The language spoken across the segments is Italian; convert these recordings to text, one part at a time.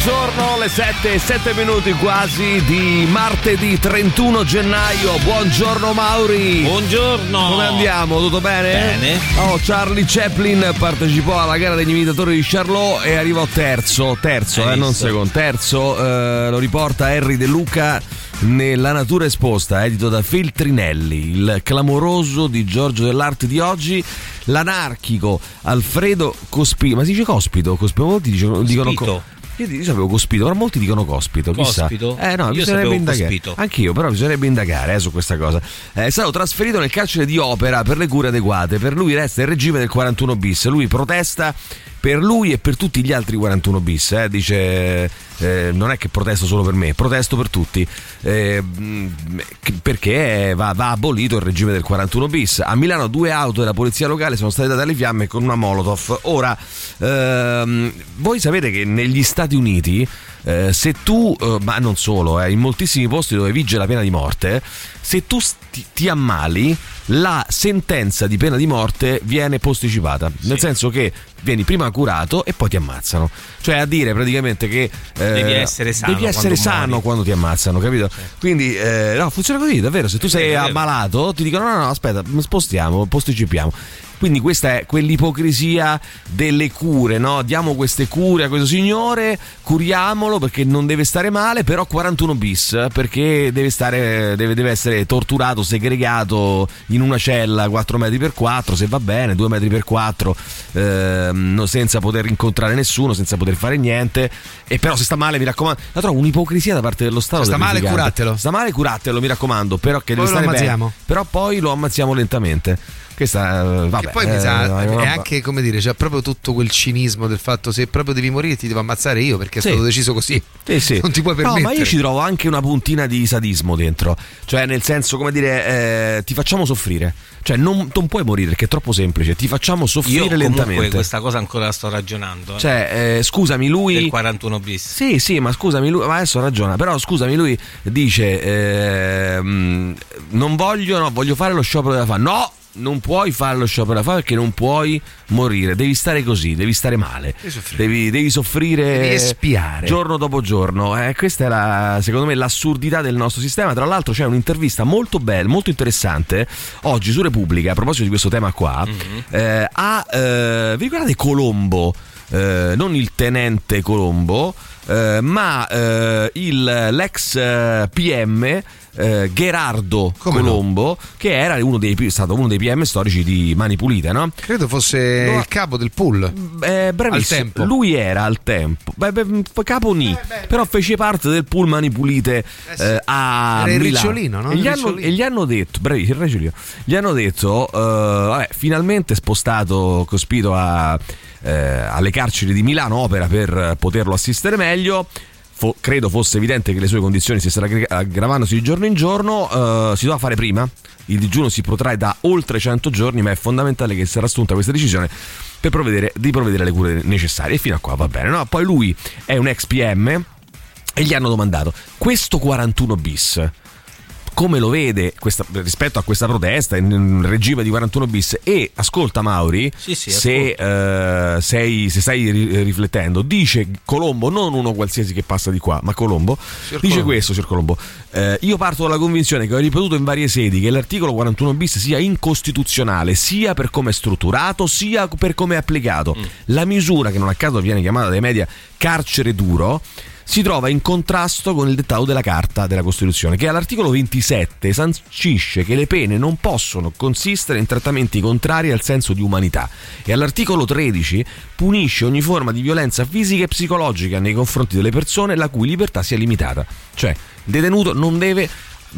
Buongiorno, le 7 e 7 minuti quasi di martedì 31 gennaio. Buongiorno Mauri. Buongiorno. Come andiamo? Tutto bene? Bene. Oh, Charlie Chaplin partecipò alla gara degli imitatori di Charlot e arrivò terzo. Terzo, Hai eh, non secondo. Terzo, eh, lo riporta Harry De Luca nella natura esposta, edito da Feltrinelli, il clamoroso di Giorgio dell'Arte di oggi, l'anarchico Alfredo Cospito. Ma si dice Cospito? Cospito, dicono, dicono. Io io sapevo Cospito, però molti dicono Cospito. chissà. Cospito? Eh no, Io bisognerebbe indagare. Cospito. Anch'io, però bisognerebbe indagare eh, su questa cosa. Eh, È stato trasferito nel carcere di Opera per le cure adeguate. Per lui resta il regime del 41 bis. Lui protesta per lui e per tutti gli altri 41 bis. eh. Dice: eh, Non è che protesto solo per me, protesto per tutti. Eh, mh, perché va, va abolito il regime del 41 bis. A Milano due auto della polizia locale sono state date alle fiamme con una Molotov. Ora, ehm, voi sapete che negli Stati Uniti. Eh, se tu, eh, ma non solo, eh, in moltissimi posti dove vige la pena di morte, se tu sti- ti ammali, la sentenza di pena di morte viene posticipata. Nel senso che vieni prima curato e poi ti ammazzano. Cioè a dire praticamente che eh, Devi essere sano devi essere quando sano quando ti ammazzano, capito? Quindi eh, no, funziona così, davvero. Se tu sei ammalato, ti dicono: no, no, aspetta, spostiamo, posticipiamo. Quindi questa è quell'ipocrisia delle cure, no? Diamo queste cure a questo signore, curiamolo perché non deve stare male, però 41 bis, perché deve, stare, deve, deve essere torturato, segregato in una cella 4 metri per 4, se va bene, 2 metri per 4, ehm, senza poter incontrare nessuno, senza poter fare niente. E però se sta male, mi raccomando, la trovo un'ipocrisia da parte dello Stato. Se sta male, curatelo. Sta male, curatelo, mi raccomando, però che Poi deve stare bene. Però poi lo ammazziamo lentamente. Questa, eh, vabbè, Che poi mi eh, sa, è una è anche come dire, c'è proprio tutto quel cinismo del fatto se proprio devi morire ti devo ammazzare io perché è Sì. stato deciso così. Sì, sì. Non ti puoi No, permettere. ma io ci trovo anche una puntina di sadismo dentro. Cioè, nel senso, come dire, eh, ti facciamo soffrire. Cioè, non, non puoi morire perché è troppo semplice. Ti facciamo Io soffrire comunque lentamente. questa cosa ancora la sto ragionando. eh, Cioè, eh, scusami, lui. del 41 bis. Sì, sì, ma scusami, lui, ma adesso ragiona, però scusami, lui dice, ehm, non voglio, no, voglio fare lo sciopero della fame. No, non puoi fare lo sciopero della fame perché non puoi morire, devi stare così, devi stare male, Devi soffrire. devi, devi soffrire Devi espiare. giorno dopo giorno. Eh, questa è la, secondo me l'assurdità del nostro sistema. Tra l'altro c'è un'intervista molto bella, molto interessante, oggi su Repubblica, a proposito di questo tema qua, eh, a, eh, vi ricordate Colombo? Eh, non il tenente Colombo, eh, ma eh, il, l'ex eh, PM eh, Gerardo Come no? Colombo, che era uno dei, stato uno dei PM storici di Mani Pulite, no? Credo fosse No. il capo del pool. Eh, bravissimo. Al tempo. Lui era al tempo. Beh, beh, capo ni. però fece parte del pool Mani Pulite sì. eh, a Era il Milano. Ricciolino, no? E gli, hanno, e gli hanno detto, bravi. Gli hanno detto, eh, vabbè, finalmente spostato Cospito a, eh, alle carceri di Milano Opera per poterlo assistere meglio. Fo- credo fosse evidente che le sue condizioni si aggra- aggravandosi di giorno in giorno. eh, si doveva fare prima. Il digiuno si protrae da oltre 100 giorni, ma è fondamentale che sarà assunta questa decisione per provvedere, di provvedere alle cure necessarie. E fino a qua va bene. No? Poi lui è un ex PM e gli hanno domandato: questo 41 bis come lo vede questa- rispetto a questa protesta in regime di 41 bis e ascolta Mauri Sì, sì, se, eh, sei, se stai ri- riflettendo dice Colombo non uno qualsiasi che passa di qua ma Colombo dice Colombo. questo signor Colombo eh, io parto dalla convinzione che ho ripetuto in varie sedi che l'articolo 41 bis sia incostituzionale sia per come è strutturato sia per come è applicato. La misura che non a caso viene chiamata dai media carcere duro si trova in contrasto con il dettato della Carta della Costituzione, che all'articolo 27 sancisce che le pene non possono consistere in trattamenti contrari al senso di umanità e all'articolo 13 punisce ogni forma di violenza fisica e psicologica nei confronti delle persone la cui libertà sia limitata. Cioè, il detenuto non deve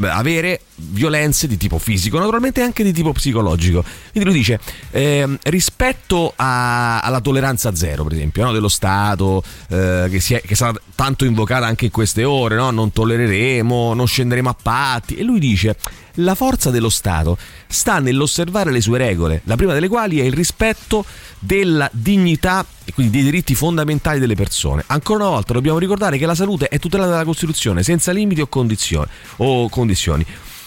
avere violenze di tipo fisico, naturalmente anche di tipo psicologico. Quindi lui dice, ehm, rispetto a- alla tolleranza zero, per esempio, no, dello Stato, eh, che, si è, che sarà tanto invocata anche in queste ore, no? non tollereremo, non scenderemo a patti, e lui dice, La forza dello Stato sta nell'osservare le sue regole, la prima delle quali è il rispetto della dignità e quindi dei diritti fondamentali delle persone. Ancora una volta dobbiamo ricordare che la salute è tutelata dalla Costituzione senza limiti o condizioni. O condizioni.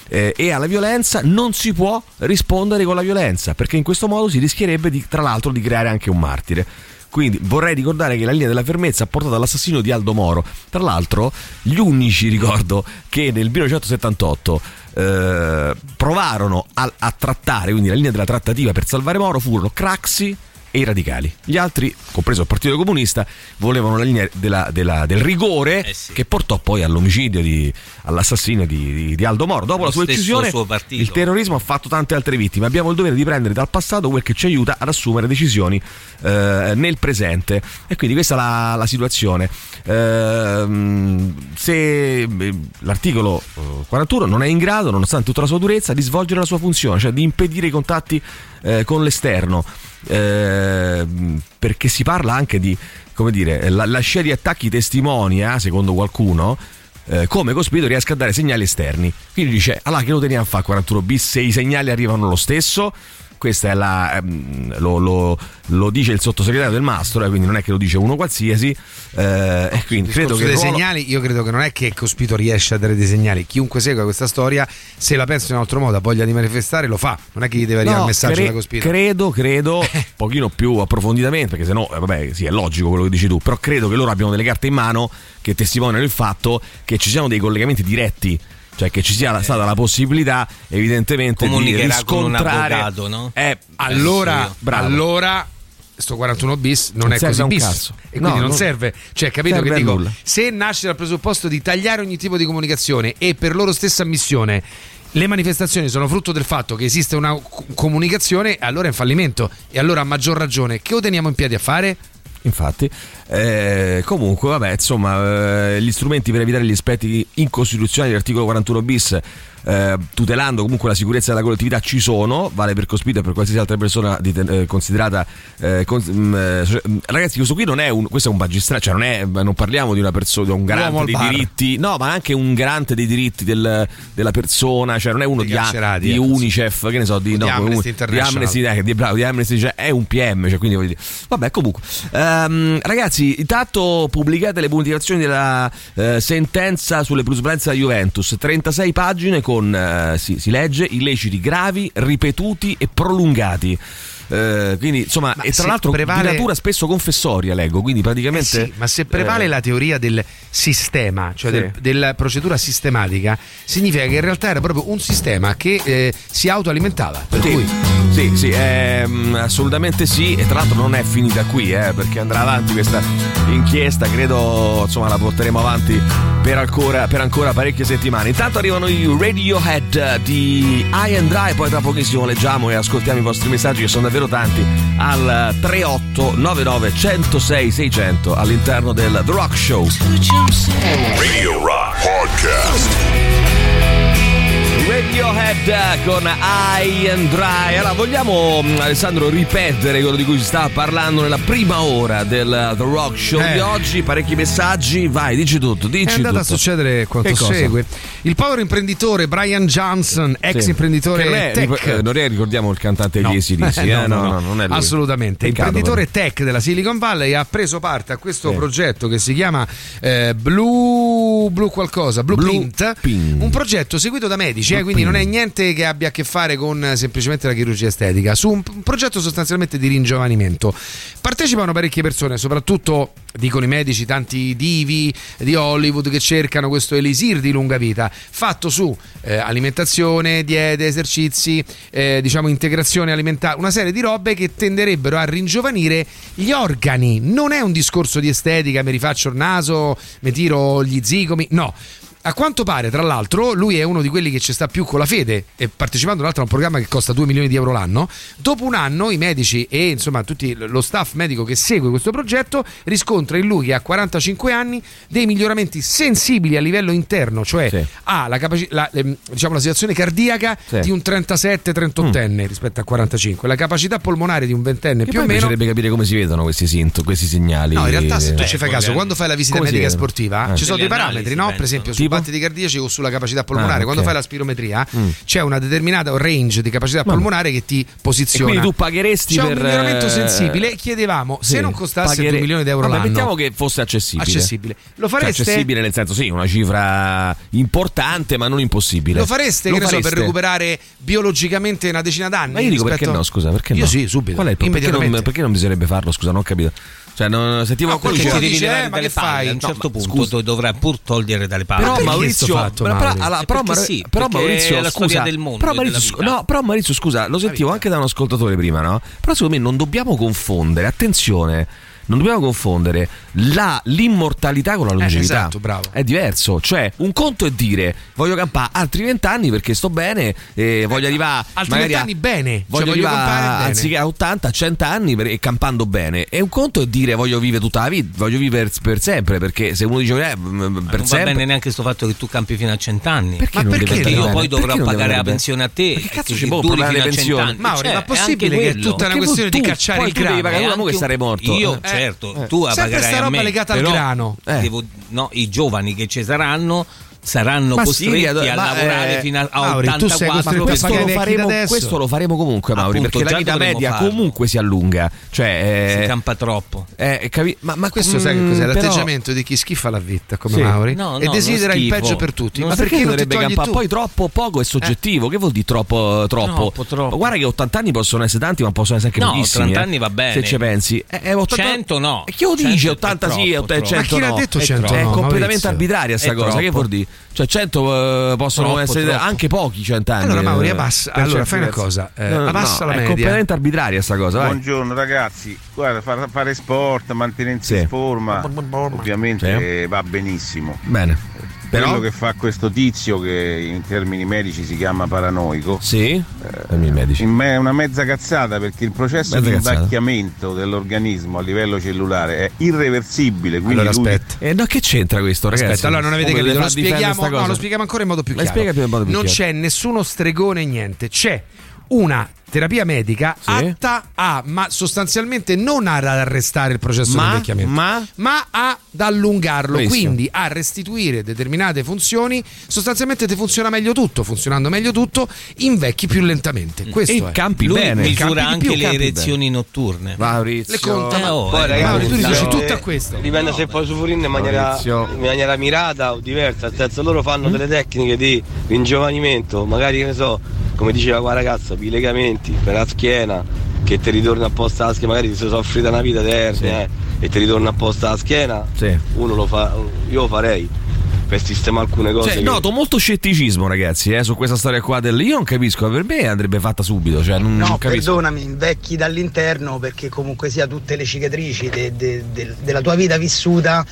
Eh, e alla violenza non si può rispondere con la violenza perché in questo modo si rischierebbe di, tra l'altro di creare anche un martire. Quindi vorrei ricordare che la linea della fermezza ha portato all'assassinio di Aldo Moro. Tra l'altro, gli unici, ricordo, che nel 1978 eh, provarono a, a trattare, quindi la linea della trattativa per salvare Moro, furono Craxi e i radicali. Gli altri, compreso il Partito Comunista, volevano la linea della, della, del rigore Eh sì. che portò poi all'omicidio, di, all'assassinio di, di- di Aldo Moro. Dopo Lo la sua decisione, il terrorismo ha fatto tante altre vittime. Abbiamo il dovere di prendere dal passato quel che ci aiuta ad assumere decisioni eh, nel presente. E quindi questa è la, la situazione. Ehm, se eh, l'articolo eh, 41 non è in grado, nonostante tutta la sua durezza, di svolgere la sua funzione, cioè di impedire i contatti eh, con l'esterno, Ehm, perché si parla anche di, come dire, la, la scia di attacchi testimonia, secondo qualcuno, eh, come Cospito riesca a dare segnali esterni. Quindi dice, allora che lo teniamo a fare 41 bis se i segnali arrivano lo stesso? Questa è la, ehm, lo, lo- lo dice il sottosegretario del Mastro, eh, quindi non è che lo dice uno qualsiasi. eh, e quindi credo che dei ruolo- segnali, io credo che non è che Cospito riesce a dare dei segnali. Chiunque segua questa storia, se la pensa in un altro modo, ha voglia di manifestare, lo fa. Non è che gli deve arrivare No, il messaggio cre- da Cospito. Credo, credo, un pochino più approfonditamente, perché sennò, eh, vabbè, sì, è logico quello che dici tu, però credo che loro abbiano delle carte in mano che testimoniano il fatto che ci siano dei collegamenti diretti. Cioè che ci sia stata la possibilità evidentemente di Comunicherà con un riscontrare avvocato, no? Eh, allora, Penso bravo. allora sto 41 bis non, Non è così un bis cazzo. e No, quindi non non- serve cioè capito serve che dico nulla. se nasce dal presupposto di tagliare ogni tipo di comunicazione e per loro stessa ammissione le manifestazioni sono frutto del fatto che esiste una co- comunicazione allora è un fallimento e allora a maggior ragione che lo teniamo in piedi a fare? Infatti, Eh, comunque, vabbè, insomma, eh, gli strumenti per evitare gli aspetti incostituzionali dell'articolo 41 bis. Eh, tutelando comunque la sicurezza della collettività ci sono, vale per Cospito e per qualsiasi altra persona di- eh, considerata eh, con- mm, eh, mm, ragazzi questo qui non è un questo è un magistrato cioè non, è, non parliamo di una persona di un garante dei bar. diritti no ma anche un garante dei diritti del- della persona cioè non è uno di, carcerati, di ecco. Unicef che ne so di, no, di Amnesty un- di. Amnesty eh, di, bravo, di Amnesty cioè, è un PM cioè, quindi voglio dire. vabbè comunque Ehm, ragazzi intanto pubblicate le motivazioni della eh, sentenza sulle plusvalenze della Juventus 36 pagine con eh, si, si legge illeciti gravi ripetuti e prolungati Eh, quindi insomma Ma e tra l'altro prevale- di natura spesso confessoria leggo quindi Eh praticamente sì, ma se prevale eh, la teoria del sistema, cioè Sì. del- della procedura sistematica, significa che in realtà era proprio un sistema che eh, si autoalimentava. Per Sì, cui sì, sì, ehm, assolutamente sì. E tra l'altro non è finita qui, eh, perché andrà avanti questa inchiesta. Credo insomma la porteremo avanti per ancora, per ancora parecchie settimane. Intanto arrivano i Radiohead di I and Dry, poi tra pochissimo leggiamo e ascoltiamo i vostri messaggi, che sono davvero tanti, al 3899 106 600 all'interno del The Rock Show. Radio Rock Podcast. Radiohead con I and Dry. Allora, vogliamo mh, Alessandro ripetere quello di cui si stava parlando nella prima ora del The Rock Show Eh. di oggi? Parecchi messaggi, vai, dici tutto, dici è andata a tutto. succedere quanto segue. Il povero imprenditore Brian Johnson, ex Sì. imprenditore non è- tech. eh, non è, ricordiamo il cantante No. degli ACDC, eh? No, no, no. non è lui. Assolutamente. Peccato, Imprenditore tech della Silicon Valley ha preso parte a questo Sì. progetto che si chiama eh, Blue, Blue qualcosa, Blueprint, Blueprint. un progetto seguito da medici, eh, quindi non è niente che abbia a che fare con eh, semplicemente la chirurgia estetica, su un, un progetto sostanzialmente di ringiovanimento. Partecipano parecchie persone, soprattutto dicono i medici, tanti divi di Hollywood che cercano questo elisir di lunga vita, fatto su eh, alimentazione, diete, esercizi, eh, diciamo integrazione alimentare, una serie di robe che tenderebbero a ringiovanire gli organi. Non è un discorso di estetica, mi rifaccio il naso, mi tiro gli zigomi, no. A quanto pare, tra l'altro, lui è uno di quelli che ci sta più con la fede e partecipando tra l'altro a un programma che costa 2 milioni di euro l'anno. Dopo un anno i medici e insomma tutti lo staff medico che segue questo progetto riscontra in lui che a 45 anni dei miglioramenti sensibili a livello interno, cioè Sì. ha la, capaci- la, ehm, diciamo, la situazione cardiaca Sì. di un 37-38enne rispetto a 45, la capacità polmonare di un ventenne Che più o meno. piacerebbe capire come si vedono questi sintomi, questi segnali. No, in realtà se tu Beh, ci fai poi caso, quando fai la visita medica sportiva Eh. ci sono dei parametri, no? penso. Per esempio, sul Tipo battiti cardiaci o sulla capacità polmonare. Ah, Quando ok. fai la spirometria Mm. c'è una determinata range di capacità polmonare che ti E posiziona. quindi tu pagheresti C'è per un miglioramento eh, sensibile. Chiedevamo se sì, non costasse paghere- 2 milioni di euro Vabbè, l'anno. mettiamo che fosse accessibile. accessibile. Lo Cioè, fareste? accessibile nel senso, sì, una cifra importante, ma non impossibile. Lo fareste, Lo ne so, per fareste? recuperare biologicamente una decina d'anni? Ma io dico rispetto- perché no, scusa, perché Io no? sì, subito. Qual è il problema? Perché non, perché non bisognerebbe farlo? Scusa, non ho capito. Cioè, non, sentivo No, qualcuno qualcuno dice- dice, levare eh, ma che fai? A un No, certo ma punto scusa. tu dovrai pur togliere dalle palle. Però Maurizio, fatto, però, Mauri? allora, Eh, però, sì, Maurizio, è la scusa, del mondo, però Maurizio, vita. no, però Maurizio, scusa, lo sentivo anche da un ascoltatore prima, no? Però secondo me non dobbiamo confondere, attenzione, non dobbiamo confondere la, l'immortalità con la longevità. esatto, bravo. È diverso, cioè un conto è dire voglio campare altri vent'anni perché sto bene e voglio arrivare altri vent'anni bene, Voglio cioè, voglio arrivare campare bene. anziché a 80, a 100 anni per- e campando bene. E un conto è dire voglio vivere tutta la vita, voglio vivere per sempre, perché se uno dice eh, m- m- Ma per non va sempre bene neanche questo fatto che tu campi fino a cent'anni. perché Ma non perché Io poi dovrò non pagare la pensione a te. Ma che cazzo ci può pagare le pensioni? Mauri, Cioè, ma è possibile che è tutta una questione di tu- cacciare il tu devi grano? pagare uno che sarei morto. Io, Eh. certo, Eh. tu Sempre pagherai sta a roba me. legata al grano. Eh. devo- no, I giovani che ci saranno saranno Ma sì, costretti a ma, lavorare eh, fino a, a Mauri, tu sei 84 costretto a questo lo, faremo, questo lo faremo comunque, Mauri, Appunto, perché la vita media farlo. comunque si allunga. Cioè, si eh, campa troppo. eh, capi- ma, ma Questo sai che cos'è? mm, L'atteggiamento di chi schifa la vita come Sì. Mauri No, e no, desidera non il peggio per tutti. Non ma perché perché dovrebbe campare? Poi troppo poco è soggettivo. Che vuol dire troppo? Troppo? Troppo, troppo. Guarda che 80 anni possono essere tanti, ma possono essere anche No, pochissimi. 80 eh, anni va bene. Se ci pensi. Eh, eh, 80 100 no. E chi lo 100 dice? è 80 sì, troppo, 80 troppo. Ma chi l'ha no. detto È 100 troppo. È no, completamente arbitraria sta cosa. Che vuol dire? Cioè 100 eh, possono Troppo, essere troppo. anche pochi 100 anni. Allora, Mauri, eh, abbassa- allora, fai una cosa, eh, abbassa la È media. completamente arbitraria sta cosa. vai. Buongiorno ragazzi, guarda, far- fare sport, mantenersi Sì. in forma, ovviamente va benissimo. Bene. Però Quello che fa questo tizio, che in termini medici si chiama paranoico, Sì, me- è una mezza cazzata perché il processo Mezza di invecchiamento dell'organismo a livello cellulare è irreversibile. Quindi Allora lui- aspetta. Eh, no, che c'entra questo, ragazzi? Aspetta, allora non avete Come capito, lo spieghiamo, no, lo spieghiamo ancora in modo più chiaro. modo più non chiaro. c'è nessuno stregone niente, c'è una terapia medica Sì. atta a, ma sostanzialmente non ad arrestare il processo Ma- di invecchiamento, ma- ma ad allungarlo, Bravissimo. quindi a restituire determinate funzioni. Sostanzialmente ti funziona meglio tutto, funzionando meglio tutto, invecchi più lentamente. Questo E è. campi Lui bene. misura campi anche più, le erezioni notturne. Maurizio. Le conta, Eh, oh, Poi, eh, ragazzi, tu dici tutto a questo. Dipende se puoi usufruirne in maniera, in maniera mirata o diversa. Nel senso, loro Mm. fanno delle tecniche di ringiovanimento, magari che ne so, come diceva qua ragazza, i legamenti per la schiena, che ti ritorna apposta alla schiena, magari ti sei soffrita una vita di ernia eh, e ti ritorna apposta alla schiena. Sì. Uno lo fa, io lo farei per sistemare alcune cose. Cioè, che- noto molto scetticismo, ragazzi, eh, su questa storia qua del. Io non capisco, per me andrebbe fatta subito. Cioè, non, No, non perdonami, invecchi dall'interno perché comunque sia tutte le cicatrici de- de- de- della tua vita vissuta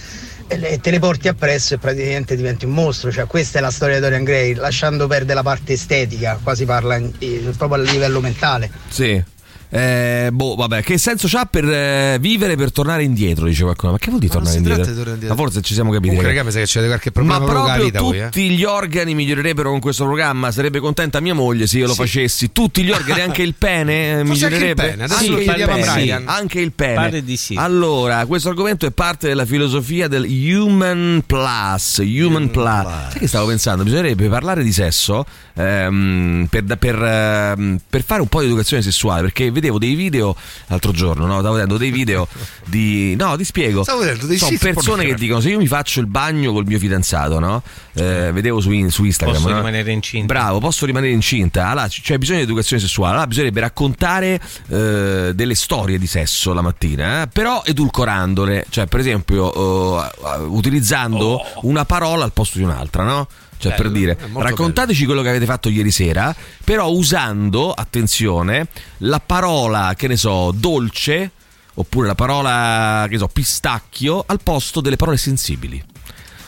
te le porti appresso e praticamente diventi un mostro. Cioè, questa è la storia di Dorian Gray, lasciando perdere la parte estetica, qua si parla in- eh, proprio a livello mentale. Sì. Eh, boh, vabbè, che senso c'ha per eh, vivere per tornare indietro? Dice qualcuno. Ma che vuol dire tornare indietro? di tornare indietro. Ma forse ci siamo capiti. Comunque, ragazzi. raga, mi sa che c'è qualche problema Ma proprio con la proprio vita voi, eh. tutti gli organi migliorerebbero con questo programma. Sarebbe contenta mia moglie se io lo facessi. Tutti gli organi, anche il pene, eh, Forse anche il migliorerebbe. pene, adesso Anche lo il chiediamo a pene, Brian. sì. Anche il pene. Pare di sì. Allora, questo argomento è parte della filosofia del Human Plus. Human Plus. Sai che stavo pensando? Bisognerebbe parlare di sesso ehm, per, per, ehm, per fare un po' di educazione sessuale. Perché vedevo dei video l'altro giorno, no? Stavo vedendo dei video di. No, ti spiego. Stavo vedendo dei Sono persone che dicono: se io mi faccio il bagno col mio fidanzato, no? Eh, vedevo su, in- su Instagram. Posso no? rimanere incinta. Bravo, posso rimanere incinta. Allora, c- c'è bisogno di educazione sessuale. Allora, bisognerebbe raccontare eh, delle storie di sesso la mattina, eh, però edulcorandole. Cioè, per esempio, eh, utilizzando una parola al posto di un'altra, no? Cioè, per dire, raccontateci quello che avete fatto ieri sera, però usando, attenzione, la parola, che ne so, dolce, oppure la parola, che ne so, pistacchio, al posto delle parole sensibili.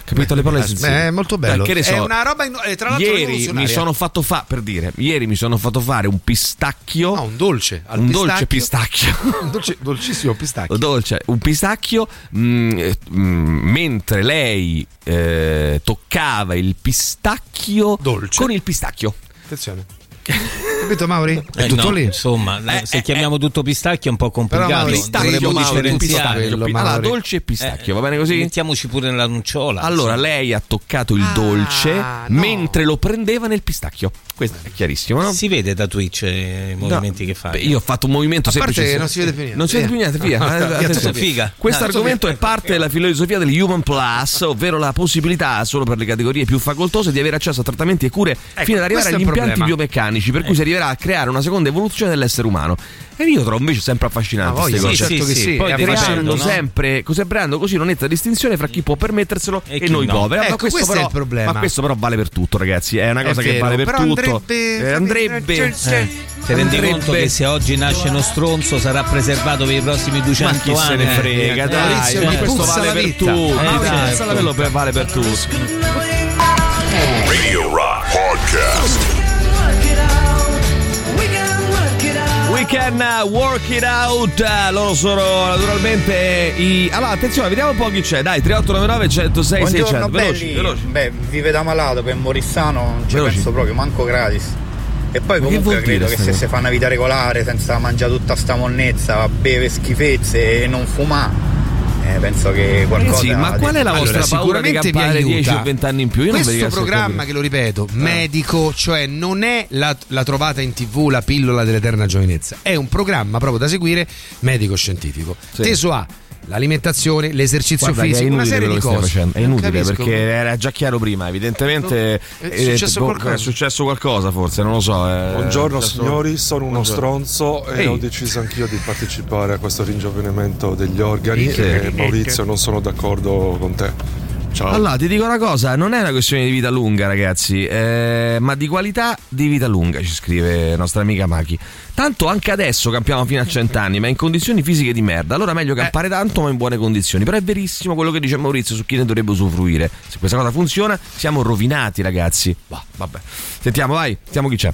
Capito? Le parole Beh, sensibili. è molto bello. Che ne È so, una roba in- eh, tra l'altro Ieri mi sono fatto fare, per dire, ieri mi sono fatto fare un pistacchio. No, un dolce. un dolce pistacchio. pistacchio. un dolce, dolcissimo pistacchio. dolce, un pistacchio mm, eh, mm, mentre lei eh, toccava il pistacchio Dolce. con il pistacchio. Attenzione. Capito Mauri? È Eh, tutto no, lì. Insomma, Eh, se eh, chiamiamo tutto pistacchio è un po' complicato. Però, Mauri, Pistacchio, Mauri, differenziare. quello, Allora, Mauri. dolce e pistacchio, va bene così? Mettiamoci pure nella nocciola. Allora, lei ha toccato il Ah, dolce no. mentre lo prendeva nel pistacchio. Questo è chiarissimo, no? si vede da Twitch eh, i movimenti che fai. Beh, io ho fatto un movimento A parte semplice. che non si vede più niente. Non si vede più niente, via. Eh, tutto figa. Questo Ah, argomento è parte della filosofia del Human Plus, ovvero la possibilità solo per le categorie più facoltose di avere accesso a trattamenti e cure fino ad arrivare agli impianti biomeccanici, per cui si arriverà a creare una seconda evoluzione dell'essere umano. E io trovo invece sempre affascinante Ah, queste voglio, cose. certo che sì. Poi è creando no? sempre, sembrando così una netta distinzione fra chi può permetterselo E e, chi noi no. poveri. Ah, Ecco, ma questo, questo è però, il problema. Ma questo però vale per tutto, ragazzi. È una È cosa che vero, vale per però tutto. andrebbe- Eh, andrebbe. Eh, ti rendi andrebbe- conto che se oggi nasce uno stronzo sarà preservato per i prossimi 200 Ma chi anni? se ne frega, Eh, dai, Maurizio, ma questo vale per vita. tutti. Eh, certo. vale per tutti. Radio Rock Podcast. Can work it out. Loro sono naturalmente i. Allora, attenzione, vediamo un po' chi c'è. Dai, 3899 106 Buongiorno 600. Veloci, belli, veloci. beh vive da malato per Morissano non ci Veloci. penso proprio, manco gratis. E poi Ma che comunque dire credo che se si fa una vita regolare senza mangiare tutta sta monnezza, bere schifezze e non fumare, eh, penso che qualcosa... Ragazzi, ma qual è la Allora, vostra paura di sicuramente vi campare aiuta. 10 o 20 anni in più? Io Questo programma, che lo ripeto, medico, cioè non è la, la trovata in tv, la pillola dell'eterna giovinezza, è un programma proprio da seguire medico-scientifico, Sì. teso a l'alimentazione, l'esercizio Guarda è fisico, una serie di cose. facendo. È inutile capisco. perché era già chiaro prima. Evidentemente È eh, successo boh, qualcosa. è successo qualcosa, forse, non lo so. eh, Buongiorno signori, sono uno Buongiorno. stronzo e Ehi. ho deciso anch'io di partecipare a questo ringiovanimento degli organi e Maurizio non sono d'accordo con te. Ciao. Allora, ti dico una cosa, non è una questione di vita lunga, ragazzi, eh, ma di qualità di vita lunga, ci scrive nostra amica Maki. Tanto anche adesso campiamo fino a 100 anni, ma in condizioni fisiche di merda. Allora meglio campare tanto, ma in buone condizioni. Però è verissimo quello che dice Maurizio su chi ne dovrebbe usufruire. Se questa cosa funziona, siamo rovinati, ragazzi. Bah, vabbè. Sentiamo, vai, sentiamo chi c'è.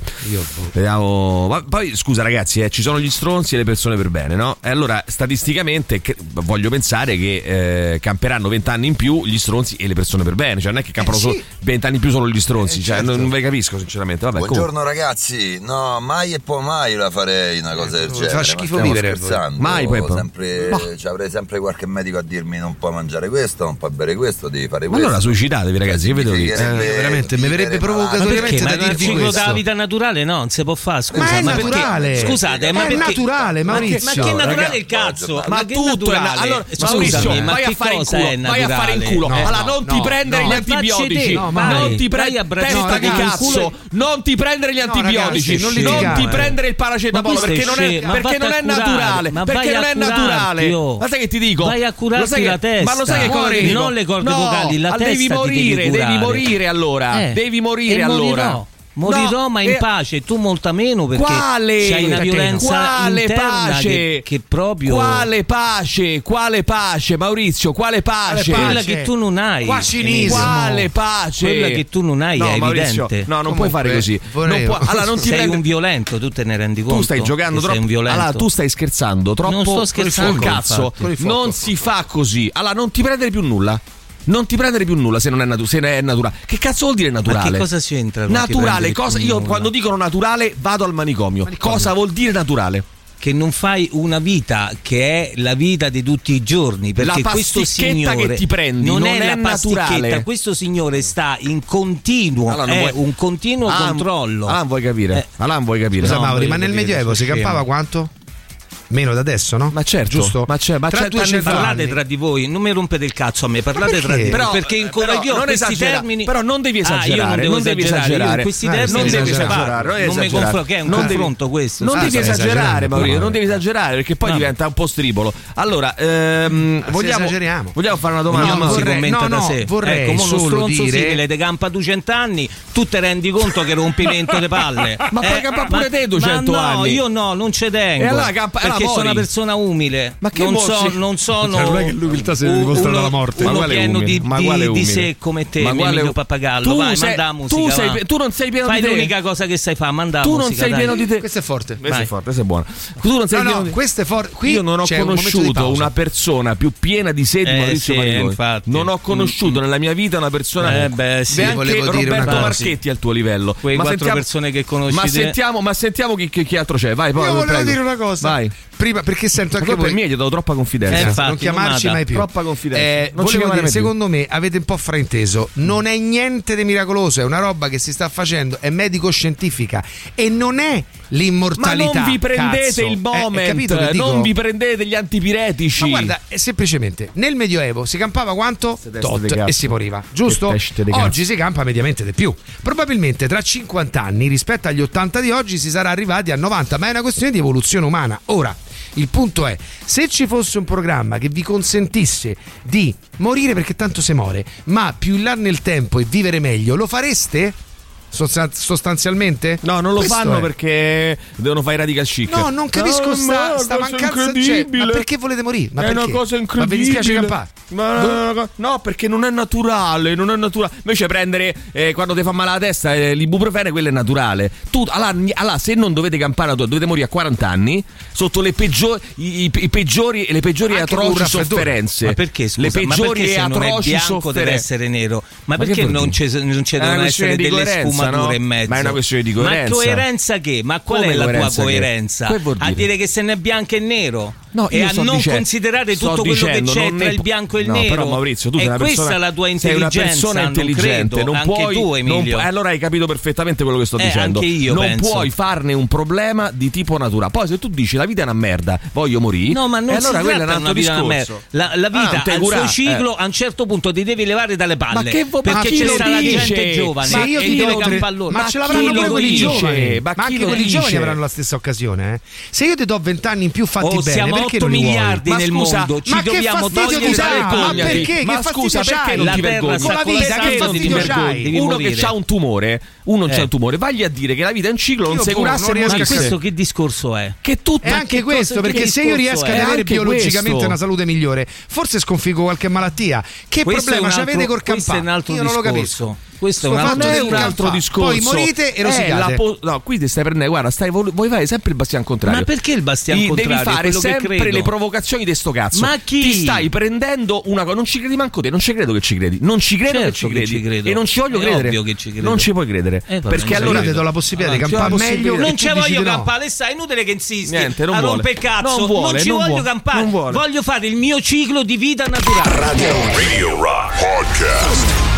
Vediamo. ma poi, scusa, ragazzi, eh, ci sono gli stronzi e le persone per bene, no? E allora, statisticamente, cre- voglio pensare che eh, camperanno 20 anni in più gli stronzi e le persone per bene. Cioè, non è che campano sì. solo 20 anni in più solo gli stronzi. Eh, cioè, certo. non, non ve capisco, sinceramente. Vabbè, comunque. Buongiorno ragazzi, no, mai e poi mai la farei una cosa del fa genere. ma schifo vivere. Mai, poi, sempre, ci avrei sempre qualche medico a dirmi non puoi mangiare questo, non puoi bere questo, devi fare Ma questo. allora suicidatevi, ragazzi, che vedo lì. Significherebbe Eh, veramente, mi verrebbe. Ma provocatoriamente perché? Ma da il dirvi ciclo questo. della vita naturale no, non si può fare, scusa. Ma è perché- naturale. Scusate, ma È perché- naturale, ma che- Maurizio. Ma che naturale il cazzo? ma Ma che tutto è na- naturale? allora, Scusami, Maurizio, ma vai a che fare in culo, vai a fare in culo. Allora, no, non ti prendere gli Ma antibiotici. ma non ti prendere testa il di cazzo. Non ti prendere gli antibiotici. non litigare. ti prendere il paracetamolo Ma perché questo non è perché non è naturale. Ma Perché non è naturale. oh. Ma sai che ti dico? Vai a curarti la testa. Ma lo sai che cosa non le corde No, vocali, la ah, testa devi ti devi morire, devi morire allora. Eh, Devi morire allora. morirò. Morirò No, ma in eh, pace, tu molta meno perché Quale? c'hai una violenza Quale interna pace? che, che proprio Quale pace? Quale pace, Maurizio? Quale pace? quella pace? che tu non hai. Qua cinismo. Quale pace? Quella che tu non hai, no, è Maurizio, evidente. No, non Comunque, puoi fare così. Non puoi- allora, non ti sei prendi- un violento, tu te ne rendi conto? Tu stai giocando troppo. Sei un violento. Allora, tu stai scherzando troppo. Non sto scherzando, Col cazzo. Non si fa così. Allora, non ti prendere più nulla. Non ti prendere più nulla se non è, natu- se è naturale. Che cazzo vuol dire naturale? Ma che cosa c'entra? Naturale, cosa, io nulla? quando dicono naturale vado al manicomio. Cosa vuol dire naturale? che non fai una vita che è la vita di tutti i giorni perché La questo signore che ti prendi non, non è, è la naturale. questo signore sta in continuo Allora, è vuoi- un continuo Alan- controllo Alan, vuoi capire? Eh. Alan, vuoi capire? Scusa No, Mauri, ma nel Medioevo si campava quanto? Meno da adesso, no? Ma certo, giusto? ma c'è- ma Tra c'è 200 tanti fa- parlate anni. tra di voi non mi rompete il cazzo a me parlate perché? tra di voi Però- perché eh, ancora però io non questi esagera- termini però non devi Ah, io esagerare, non devo non devi esagerare, questi Eh, termini non devi esagerare, non mi confronto che è un Non devi- confronto questo Non Ah, devi esagerare, Maurizio, non devi esagerare perché poi diventa un po' stribolo. Allora, ehm, vogliamo, esageriamo. vogliamo fare una domanda? No, si vorrei- commenta no, da sé. vorrei ecco, uno stronzo simile te campa 200 anni, tu ti rendi conto che rompimento di palle. Ma puoi campare pure te 200 ma no, anni. io no, non ci tengo. E allora campa- perché sono una persona umile. Ma che non, so, non sono. Cioè, non è che l'umiltà si dimostra uno- dalla morte. Uno Ma quale pieno umile? di, Ma di- quale di umile? sé come te, Ma quale- Emilio Pappagallo. Tu Vai, sei- manda la musica. tu sei- tu non sei pieno Fai di te. l'unica cosa che sai fare, manda la Tu non musica, sei dai. pieno di te. Questo è forte. Questo è forte, questo è buono. Tu non sei No, pieno no, di questo è forte. Qui Io non ho un di conosciuto una persona più piena di sé di Eh, Maurizio sì, infatti. Non ho conosciuto nella mia vita una persona Eh, beh, sì. Neanche Roberto. Marchetti al tuo livello. Quei ma quattro sentiamo, persone che conosci ma sentiamo, ma sentiamo chi, chi- altro c'è. Vai, poi Io volevo dire una cosa. Vai. Prima, perché sento Ma anche poi per voi. me gli do troppa confidenza. Eh, infatti, non chiamarci non mai più. Troppa confidenza. Eh, dire, secondo me avete un po' frainteso. Non è niente di miracoloso, è una roba che si sta facendo, è medico-scientifica e non è Ma l'immortalità. non vi prendete cazzo. il Eh, moment, capito dico? non vi prendete gli antipiretici. Ma guarda, è semplicemente nel Medioevo si campava quanto? Tot e si moriva, giusto? Oggi si campa mediamente di più. Probabilmente tra 50 anni rispetto agli 80 di oggi si sarà arrivati a 90, ma è una questione di evoluzione umana. Ora, il punto è, se ci fosse un programma che vi consentisse di morire perché tanto si muore, ma più in là nel tempo e vivere meglio, lo fareste? Sostan- sostanzialmente? No, non lo Questo fanno è. perché devono fare i radical chic. No, non capisco No, sta, ma sta mancanza. Cioè, incredibile. ma perché volete morire? Ma è perché? una cosa Ma vi incredibile. dispiace campare? Ma- no, perché non è naturale, non è naturale. Invece prendere eh, quando ti fa male la testa eh, l'ibuprofene, quello è naturale. Tu, allora, allora, se non dovete campare, dovete morire a 40 anni sotto le peggiori, i, i- peggiori le peggiori e Anche atroci sofferenze. Ma perché scusa? Le ma peggiori perché e se non è atroci bianco deve sofferenze. essere nero? Ma, Ma perché non ci, non ci una devono essere delle coerenza, no? Ma è una questione di coerenza. Ma coerenza che? Ma qual Come è la tua coerenza che? coerenza? Che A dire? che se n'è bianco e nero? No, e a non dicendo- considerare sto tutto quello dicendo, che c'è non tra ne il bianco e il no, nero. però Maurizio, tu sei una questa persona, è la tua sei intelligenza, una persona non intelligente, credo. non anche puoi, tu, non Emilio. pu- allora hai capito perfettamente quello che sto Eh, dicendo. anche io non penso. puoi farne un problema di tipo natura. Poi se tu dici la vita è una merda, voglio morire. No, ma non e allora si quello è un tratta altro discorso. La, la Ah, vita non il cura- suo ciclo, eh. a un certo punto ti devi levare dalle palle. Ma che vo- ma perché c'è la gente giovane Se io ti do ma, Ma ce l'avranno pure quelli giovani. Ma Ma, anche quelli giovani avranno la stessa occasione. eh. Se io ti do 20 anni in più fatti Oh, bene, 8 non li vuoi? miliardi nel scusa, mondo, ci ma che dobbiamo togliere dalle perché? Ma Che scusa, perché non ti vergogni? Con la vita, che fastidio c'hai? Uno che ha un tumore, uno Eh. c'ha un tumore, vagli a dire che la vita è un ciclo, non boh, curasse non riesco a Ma questo che discorso è? Che tutto E anche che questo, perché che se io riesco è? ad avere biologicamente una salute migliore, forse sconfiggo qualche malattia. Che è problema ci avete col questo è campà? un altro Io non lo discorso. capisco. Questo è un altro- è un altro discorso. Poi morite e È rosicate. po- no, qui ti stai prendendo, guarda, stai, vuoi fare sempre il bastian contrario. Ma perché il bastian I- contrario? Devi fare sempre credo. le provocazioni di sto cazzo. Ma chi? Ti stai prendendo una cosa, non ci credi manco te, non ci credo che ci credi. Non ci credo Certo che ci che credi. ci credo. E non ci voglio È credere. ovvio che ci credo. Non ci puoi credere. Eh, vabbè, perché allora Io ti do la possibilità di Allora, campare c'è la meglio. Non ci voglio di no. campare, sai, è inutile che insisti. Niente, non a vuole. rompe il cazzo. Non vuole, ci non voglio vuole, campare. non vuole. Voglio fare il mio ciclo di vita naturale. Radio Rock Podcast.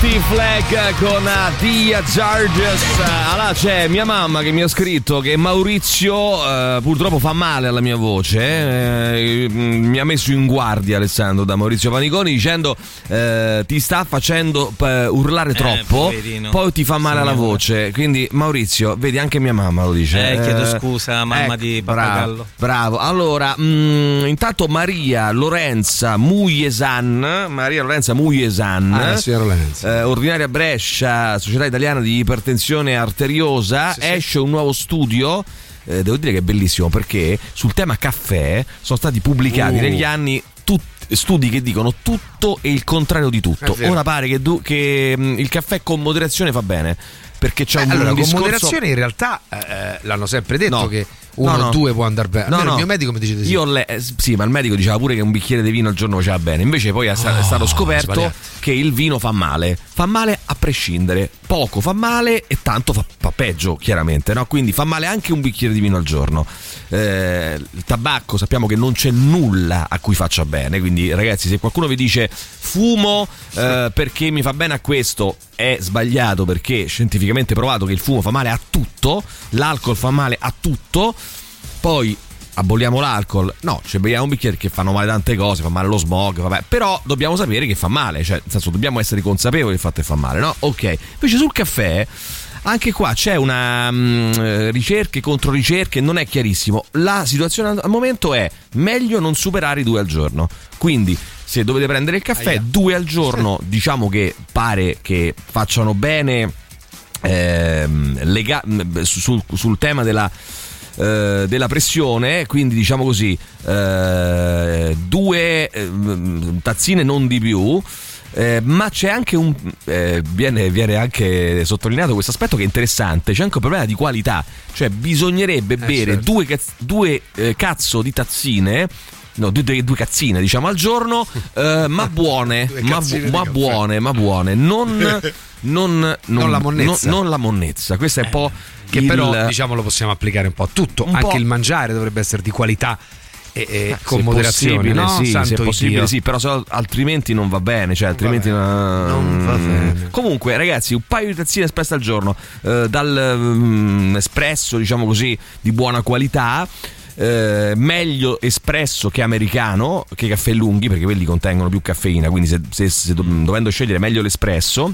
Anti-flag con Dia Zarges. Allora c'è mia mamma che mi ha scritto che Maurizio eh, purtroppo fa male alla mia voce. eh, mm, mi ha messo in guardia Alessandro da Maurizio Paniconi dicendo eh, ti sta facendo eh, urlare troppo, poverino. poi ti fa male alla voce. Quindi Maurizio, vedi anche mia mamma lo dice. Eh, chiedo scusa, mamma di Pappagallo. Bravo, bravo. Allora, mm, intanto Maria Lorenza Muyesan, Maria Lorenza Muyesan, Ah, signora Lorenza. Eh, ordinaria Brescia, Società Italiana di Ipertensione Arteriosa, esce un nuovo studio. eh, devo dire che è bellissimo perché sul tema caffè sono stati pubblicati Uh. negli anni tutti studi che dicono tutto e il contrario di tutto. Ora pare che, du- che, mm, il caffè con moderazione fa bene. Perché c'è Eh, un, allora, un con discorso... moderazione in realtà eh, l'hanno sempre detto No. che uno No, no. o due può andare bene. No, no. Il mio medico mi dice di sì. Io le- eh, sì, ma il medico diceva pure che un bicchiere di vino al giorno faceva bene. Invece poi è, sta- è stato scoperto sbagliato. che il vino fa male. Fa male a prescindere. Poco fa male e tanto fa, fa peggio, chiaramente. No? Quindi fa male anche un bicchiere di vino al giorno. Eh, il tabacco sappiamo che non c'è nulla a cui faccia bene. Quindi, ragazzi, se qualcuno vi dice fumo eh, perché mi fa bene a questo, è sbagliato perché scientificamente provato che il fumo fa male a tutto. L'alcol fa male a tutto. Poi aboliamo l'alcol. No, ci beviamo un bicchiere che fanno male tante cose, fa male lo smog, vabbè. Però dobbiamo sapere che fa male, cioè, nel senso, dobbiamo essere consapevoli del fatto che fa male, no? Ok. Invece sul caffè. Anche qua c'è una mm, eh, ricerca e controricerche, non è chiarissimo. La situazione al al momento è meglio non superare i due al giorno. Quindi, se dovete prendere il caffè, Aia. due al giorno, diciamo che pare che facciano bene ehm, lega- sul, sul tema della eh, della pressione, quindi diciamo così, eh, due eh, tazzine non di più. Eh, ma c'è anche un eh, viene, viene anche sottolineato questo aspetto che è interessante c'è anche un problema di qualità cioè bisognerebbe bere certo. due, due, eh, cazzo di tazzine No, due, due- due cazzine diciamo al giorno, eh, ma buone, ma, ma buone, ma buone, non, non, non- la monnezza. non- non la monnezza. Questo è un po' Che il- però diciamo lo possiamo applicare un po' a tutto, Un anche po'. il mangiare dovrebbe essere di qualità e, e con se moderazione. no? sì, se Santo è possibile, Dio. sì, però se no- altrimenti non va bene. Cioè, altrimenti no- Non va bene. Comunque, ragazzi, un paio di tazzine espresse al giorno, eh, dal mm, espresso, diciamo così, di buona qualità. Eh, meglio espresso che americano, che caffè lunghi, perché quelli contengono più caffeina. Quindi, se, se- se do- dovendo scegliere, meglio l'espresso.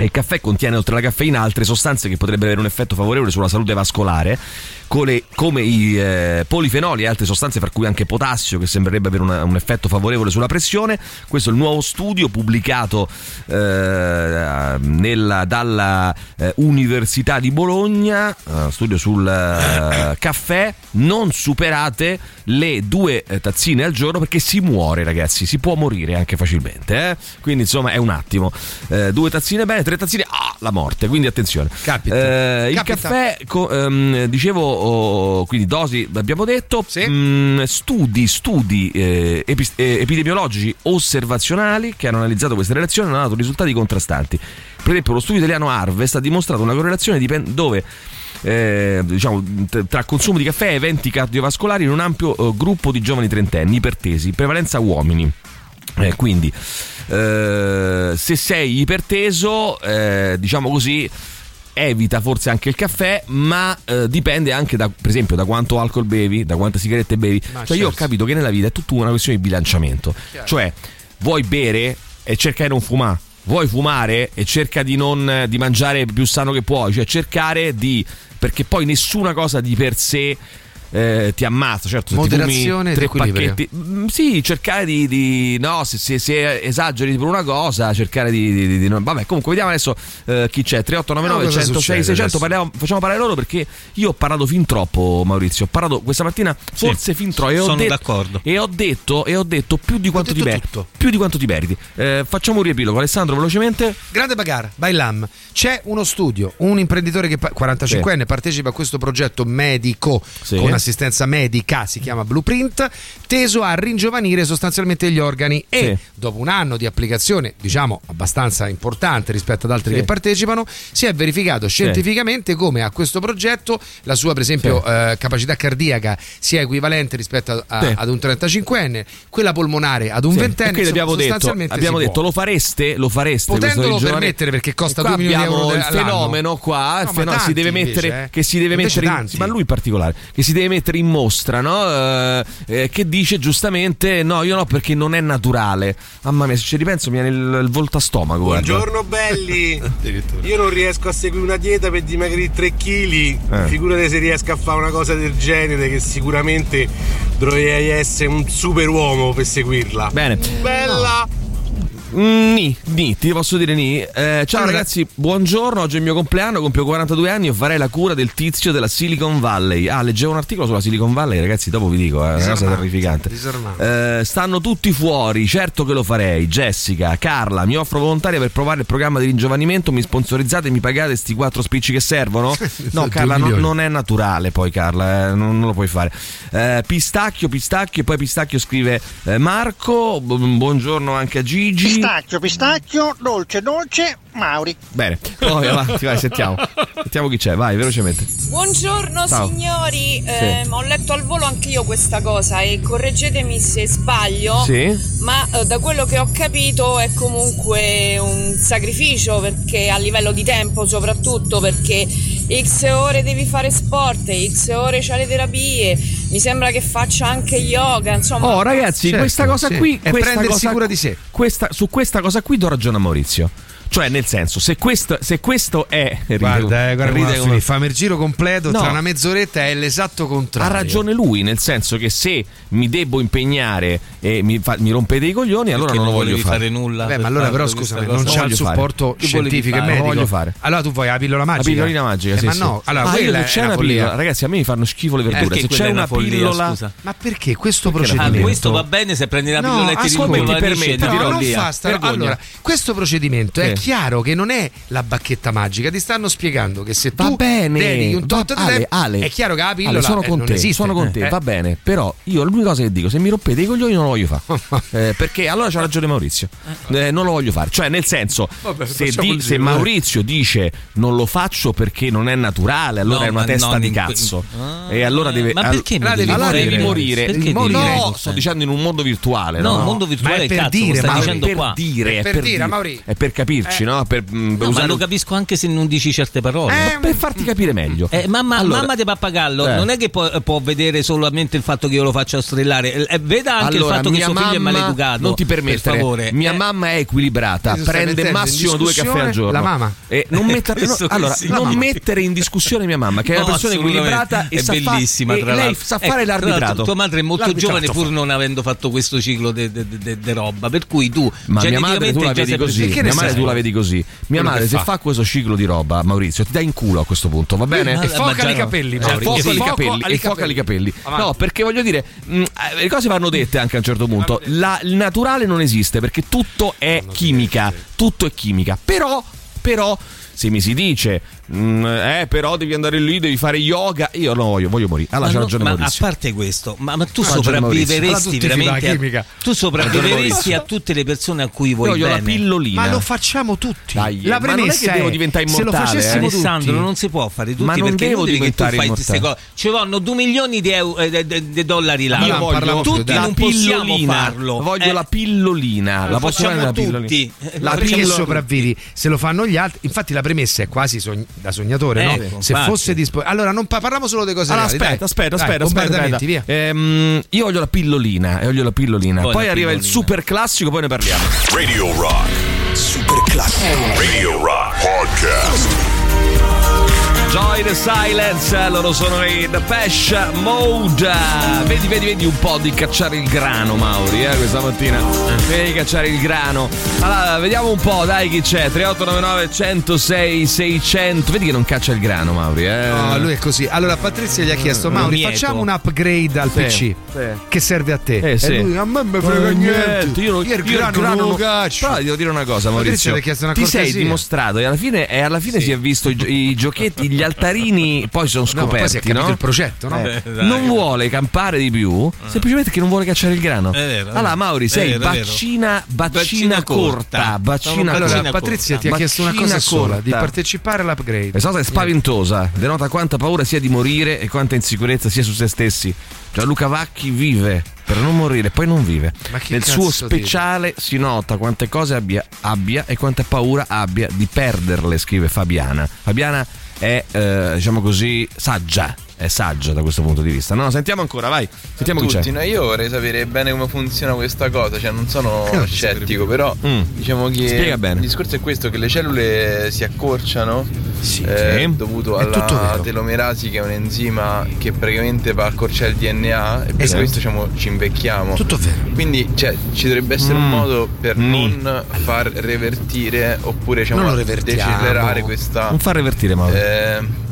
Il caffè contiene oltre alla caffeina altre sostanze che potrebbero avere un effetto favorevole sulla salute vascolare, come, i eh, polifenoli e altre sostanze, fra cui anche potassio, che sembrerebbe avere una- un effetto favorevole sulla pressione. Questo è il nuovo studio pubblicato eh, nella- dalla eh, Università di Bologna, eh, studio sul eh, caffè. Non superate le due eh, tazzine al giorno perché si muore, ragazzi. Si può morire anche facilmente. Quindi, insomma, è un attimo. Due tazzine bene, tre tazzine, ah, la morte. Quindi, attenzione. Capita. Eh, il Capita. caffè, co- ehm, dicevo, oh, quindi dosi, abbiamo detto, Mm, studi, studi eh, epi- eh, epidemiologici osservazionali che hanno analizzato queste relazioni hanno dato risultati contrastanti. Per esempio, lo studio italiano Harvest ha dimostrato una correlazione dipen- dove eh, diciamo, tra consumo di caffè e eventi cardiovascolari in un ampio eh, gruppo di giovani trentenni, ipertesi, prevalenza uomini. Eh, quindi, eh, se sei iperteso, eh, diciamo così, evita forse anche il caffè, ma eh, dipende anche da, per esempio, da quanto alcol bevi, da quante sigarette bevi. Ma cioè, io ho certo. capito che nella vita è tutta una questione di bilanciamento. Cioè, vuoi bere e cerca di non fumare. Vuoi fumare e cerca di non di mangiare più sano che puoi, cioè cercare di perché poi nessuna cosa di per sé eh, ti ammazza, certo. Moderazione tre pacchetti, Mm, sì, cercare di, di- no, se, se- se esageri per una cosa, cercare di, di- di- di non. Vabbè, comunque vediamo adesso eh, chi c'è. 3899 Vediamo cosa 106 succede 600. adesso. Parliamo- facciamo parlare loro perché io ho parlato fin troppo, Maurizio. Ho parlato questa mattina, forse fin troppo. E ho sono detto- d'accordo. E ho detto, e ho detto più di quanto ti meriti. Più di quanto ti meriti. Eh, facciamo un riepilogo. Alessandro, velocemente. Grande Bagar, Bailam. C'è uno studio, un imprenditore che pa- 45enne partecipa a questo progetto medico Sì. con assistenza medica, si chiama Blueprint, teso a ringiovanire sostanzialmente gli organi e Sì. dopo un anno di applicazione, diciamo abbastanza importante rispetto ad altri Sì. che partecipano, si è verificato scientificamente come a questo progetto la sua per esempio eh, capacità cardiaca sia equivalente rispetto a- a- Sì. ad un 35enne, quella polmonare ad un Sì. ventenne, abbiamo detto, abbiamo detto lo fareste, lo fareste Potendolo permettere perché costa E qua 2 milioni di euro il fenomeno qua, il No, ma fenomeno- si deve mettere invece, eh. che si deve Invece mettere in, tanti. ma lui in particolare che si deve mettere in mostra, no? Eh, eh, che dice giustamente no, io no perché non è naturale. Mamma mia, se ci ripenso mi viene il, il volto a stomaco, guarda. Buongiorno belli, io non riesco a seguire una dieta per dimagrire 3 kg, Eh. figurate se riesco a fare una cosa del genere che sicuramente dovrei essere un super uomo per seguirla. Bene. Bella! Mm, Ni, ni, ti posso dire ni. Eh, ciao ragazzi, buongiorno. Oggi è il mio compleanno, compio 42 anni e farei la cura del tizio della Silicon Valley. Ah, leggevo un articolo sulla Silicon Valley, ragazzi, dopo vi dico, è una cosa terrificante. Eh, stanno tutti fuori, certo che lo farei. Jessica, Carla, mi offro volontaria per provare il programma di ringiovanimento, mi sponsorizzate e mi pagate sti quattro spicci che servono? No, Carla, non, non è naturale poi Carla, eh, non, non lo puoi fare. Eh, pistacchio, pistacchio, e poi pistacchio scrive eh, Marco, bu- buongiorno anche a Gigi. Pistacchio, pistacchio, dolce, dolce, Mauri. Bene, poi avanti, vai, sentiamo. Sentiamo chi c'è, vai, velocemente. Buongiorno Ciao. signori, Ehm, ho letto al volo anche io questa cosa e correggetemi se sbaglio, Sì. ma eh, da quello che ho capito è comunque un sacrificio perché a livello di tempo soprattutto perché x ore devi fare sport, x ore c'hai le terapie, mi sembra che faccia anche yoga, insomma... Oh, ragazzi, Certo, questa cosa sì. qui. È questa prendersi cosa- cura di sé. questa- su questa cosa qui do ragione a Maurizio. Cioè, nel senso, se questo, se questo è. ride- Guarda, eh, guarda ride come fammi il giro completo No. tra una mezz'oretta è l'esatto Ha contrario. ragione lui, nel senso che se mi debbo impegnare e mi, fa- mi rompete i coglioni, allora non lo voglio fare. fare nulla. Beh, ma allora fare però scusami, non c'ha il fare. supporto volevi scientifico e fare? medico. Non voglio fare. Allora tu vuoi la pillola La magica? pillolina magica, Eh, sì, ma sì. no, allora io quella c'è una pillola, ragazzi, a me mi fanno schifo le verdure. Perché se c'è una pillola? Ma perché questo Perché la Ah, procedimento? questo va bene se prendi la No, pillola e ti ti rincoglionisci permette, ti No, dirò non fa sta Vergogna. Allora, questo procedimento è. Chiaro che non è la bacchetta magica. Ti stanno spiegando che se Va tu bene, dedichi un va- tot di Ale, tempo, Ale, è chiaro che la pillola Ale, sono eh, con non te, esiste. sono con te, Eh. va bene, però io l'unica cosa che dico, se mi rompete i coglioni non lo voglio fare. Eh, perché allora c'ha ragione Maurizio. Eh, non lo voglio fare. Cioè, nel senso, Vabbè, se, di- se Maurizio dice non lo faccio perché non è naturale, allora No, è una ma testa di in que- cazzo. Ah, e allora deve. ma all- perché allora devi allora morire? devi morire. Perché No, devi no, morire? sto dicendo in un mondo virtuale. No, no? il mondo Ma virtuale è è per cazzo, dire, dicendo per qua. dire, È per dire, è per capirci, no? Per, mm, No, ma usare lo capisco anche se non dici certe parole. Eh, per farti capire meglio. Eh, mamma, Allora- mamma di pappagallo Eh. non è che può, può vedere solamente il fatto che io lo faccia strillare, eh, veda anche Allora, il fatto che mia suo figlio è mamma- maleducato. Non ti per permettere. favore. Mia Eh, mamma è equilibrata, prende massimo due caffè al giorno. la mamma? E non, mettere, no, allora, sì. non mettere in discussione mia mamma, che è No, una persona equilibrata e è sa fa- bellissima e tra lei l'altro. sa Ecco, fare l'arbitrato. tua madre è molto L'arbitrato giovane pur non avendo fatto questo ciclo di roba per cui tu Ma mia madre tu la geneticamente già vedi sei così, madre tu la vedi così. Mia madre se fa. fa questo ciclo di roba, Maurizio, ti dà in culo a questo punto, va bene? E ma foca i no. capelli, Eh, Mauri. foca Sì. i capelli, ali e foca i capelli. Avanti. No, perché voglio dire, mh, eh, le cose vanno dette anche a un certo punto. La- il naturale non esiste perché tutto è chimica, tutto è chimica. Però, però, se mi si dice, mh, eh, però devi andare lì, devi fare yoga, io no voglio, voglio morire. Allora Ma c'ha no, ragione ma a parte questo, ma, ma tu. Allora sopravviveresti a, chimica. tu sopravviveresti a tutte le persone a cui vuoi Io voglio la bene. pillolina. Ma lo facciamo tutti. Dai, la ma non è premessa che devo diventare se lo immortale, facessimo eh. tutti. Alessandro, non si può fare tutti Ma non devo che diventare fai queste immortale. cose. Ci vogliono 2 milioni di, euro- eh, de- de- de dollari Ma l'anno. io voglio tutti la non possiamo pillolina. farlo. Voglio Eh, la pillolina. lo La posso facciamo fare la pillolina? tutti. La perché pillola- sopravvivi se lo fanno gli altri infatti la premessa è quasi sogn- da sognatore Eh, no? infatti. se fosse disponibile allora non pa- parliamo solo di cose Allora, reali, aspetta, dai. aspetta, Dai, aspetta, aspetta, via Ehm, io voglio la pillolina, e voglio la pillolina. Poi Poi, la arriva il pillolina. super classico, poi ne parliamo. Radio Rock. Super classico. Radio Rock Podcast. Joy the Silence, loro sono i The Pesh Mode. Vedi, vedi, vedi un po' di cacciare il grano, Mauri, eh, questa mattina. Vedi cacciare il grano. Allora, vediamo un po', dai, chi c'è. 3899 106 600. Vedi che non caccia il grano, Mauri, eh. No, lui è così. Allora, Patrizia gli ha chiesto: Mauri, Nieto. facciamo un upgrade al Sì, PC sì. che serve a te. Eh, sì. E lui, a me me frega niente. Io, non- Io il io grano non lo caccio. Però devo dire una cosa, Patrizia Maurizio. una ti sei dimostrato e alla fine, e alla fine si è visto i, i giochetti, gli altarini poi sono No, scoperti. poi si è capito no? il progetto, no? Eh, Eh, dai. non vuole campare di più, semplicemente che non vuole cacciare il grano. È vero, è allora. Mauri, sei vero, vero. baccina, baccina, Baccina corta. corta. Baccina Allora, Baccina Patrizia corta. ti ha chiesto una cosa sola: di corta. partecipare all'upgrade. Questa cosa è spaventosa, denota quanta paura sia di morire e quanta insicurezza sia su se stessi. Gianluca Vacchi vive per non morire, poi non vive. Nel suo speciale si nota quante cose abbia, abbia e quanta paura abbia di perderle, scrive Fabiana. Fabiana è, eh, diciamo così, saggia. È saggia da questo punto di vista. No, sentiamo ancora, vai. Sentiamo chi c'è. Tutti, no, io vorrei sapere bene come funziona questa cosa, cioè non sono Eh, scettico, però Mm. diciamo che Spiega bene. il discorso è questo, che le cellule si accorciano eh, Sì. dovuto È alla telomerasi che è un enzima che praticamente va a accorciare il DNA e per Esatto. questo diciamo, ci invecchiamo. Tutto vero. Quindi cioè, ci dovrebbe essere un Mm. modo per Ni. non far revertire oppure diciamo, Non decelerare questa... Non fa revertire, Mauro. eh,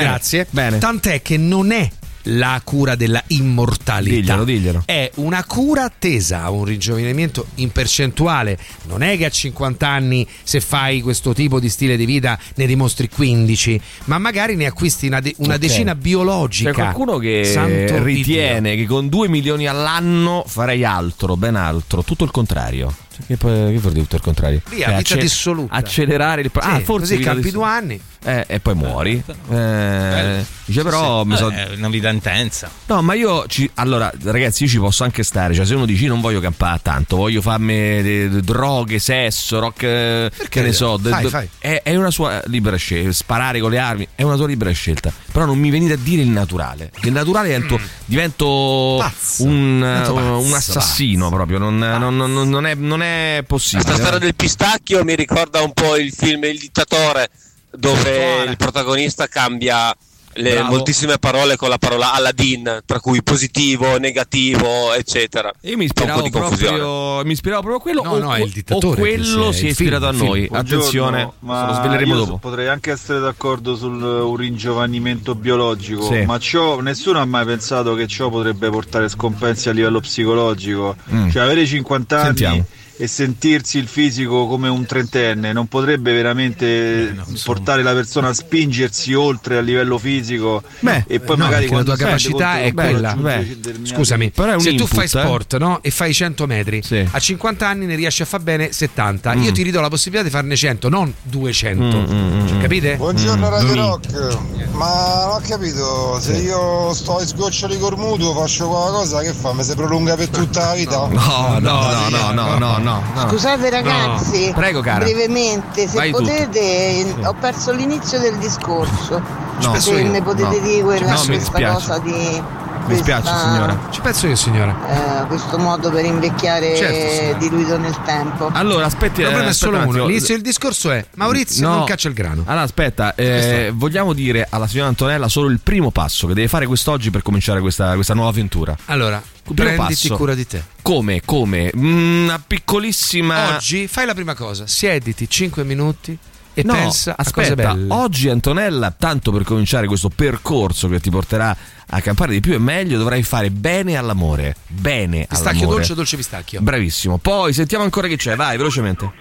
Bene, Grazie. Bene. Tant'è che non è la cura della immortalità. Diglielo, diglielo. È una cura tesa a un ringiovanimento in percentuale. Non è che a 50 anni, se fai questo tipo di stile di vita, ne dimostri 15, ma magari ne acquisti una, de- una Ok. decina biologica. C'è qualcuno che Santo ritiene che con 2 milioni all'anno farei altro, ben altro, tutto il contrario. Cioè, Che, poi- che vuol dire tutto il contrario? Via, Cioè, vita dissoluta. Accelerare il Sì, Ah, forse così campi due anni. Eh, e poi muori. Eh, dice però mi so- È una vita intensa. No, ma io ci, allora, ragazzi, io ci posso anche stare. Cioè, se uno dice "Io non voglio campare tanto, voglio farmi de- de- droghe, sesso, rock, eh, che ne so. de- Fai, fai. È, è una sua libera scelta. Sparare con le armi è una tua libera scelta. Però non mi venite a dire il naturale. Che il naturale divento, divento Pazzo. un, Divento un- pazzo, un assassino proprio. Non, non- non- non è, non è possibile. Questa storia del pistacchio mi ricorda un po' il film Il dittatore, dove il protagonista cambia le Bravo. moltissime parole con la parola Aladdin, tra cui positivo, negativo, eccetera. Io mi un ispiravo, proprio, mi ispiravo proprio a quello. No, o, no, è il o dittatore quello che si si è- il film, ispirato a il film. noi. Attenzione, Buongiorno, lo ma sveleremo dopo. Potrei anche essere d'accordo sul uh, ringiovanimento biologico, Sì. ma ciò, nessuno ha mai pensato che ciò potrebbe portare scompensi a livello psicologico. Mm. Cioè, avere 50 anni Sentiamo. E sentirsi il fisico come un trentenne non potrebbe veramente portare la persona a spingersi oltre a livello fisico Beh, e poi no, magari la tua capacità è quella. Beh, scusami, Però è un se tu input, fai eh. sport no, e fai 100 metri, Sì. a 50 anni ne riesci a far bene 70. Mm. Io ti ridò la possibilità di farne 100, non 200. Mm, mm, mm, Cioè, capite? Buongiorno Radio Mm. Rock, ma non ho capito, se io sto in sgoccioli col mutuo faccio qualcosa che fa? Mi si prolunga per tutta la vita? No, no, no, no, no, no, no. No. Scusate ragazzi, No. Prego, cara. brevemente, se Vai potete, ho perso l'inizio del discorso, No. se ne potete dire quella, No, questa cosa di... Mi spiace, signora. Ci penso io, signora. eh, questo modo per invecchiare Certo, diluito nel tempo. Allora, aspetti. Il problema eh, è solo uno. L'inizio del discorso è Maurizio No. non caccia il grano. Allora, aspetta, eh, vogliamo dire alla signora Antonella solo il primo passo che deve fare quest'oggi per cominciare questa, questa nuova avventura. Allora, prenditi passo. cura di te. Come? Come? Mm, Una piccolissima. Oggi fai la prima cosa, siediti 5 minuti e no, pensa a cose aspetta, belle. oggi Antonella, tanto per cominciare questo percorso che ti porterà a campare di più e meglio, dovrai fare bene all'amore. Bene Pistacchio all'amore. dolce dolce pistacchio? Bravissimo. Poi sentiamo ancora che c'è, vai, velocemente.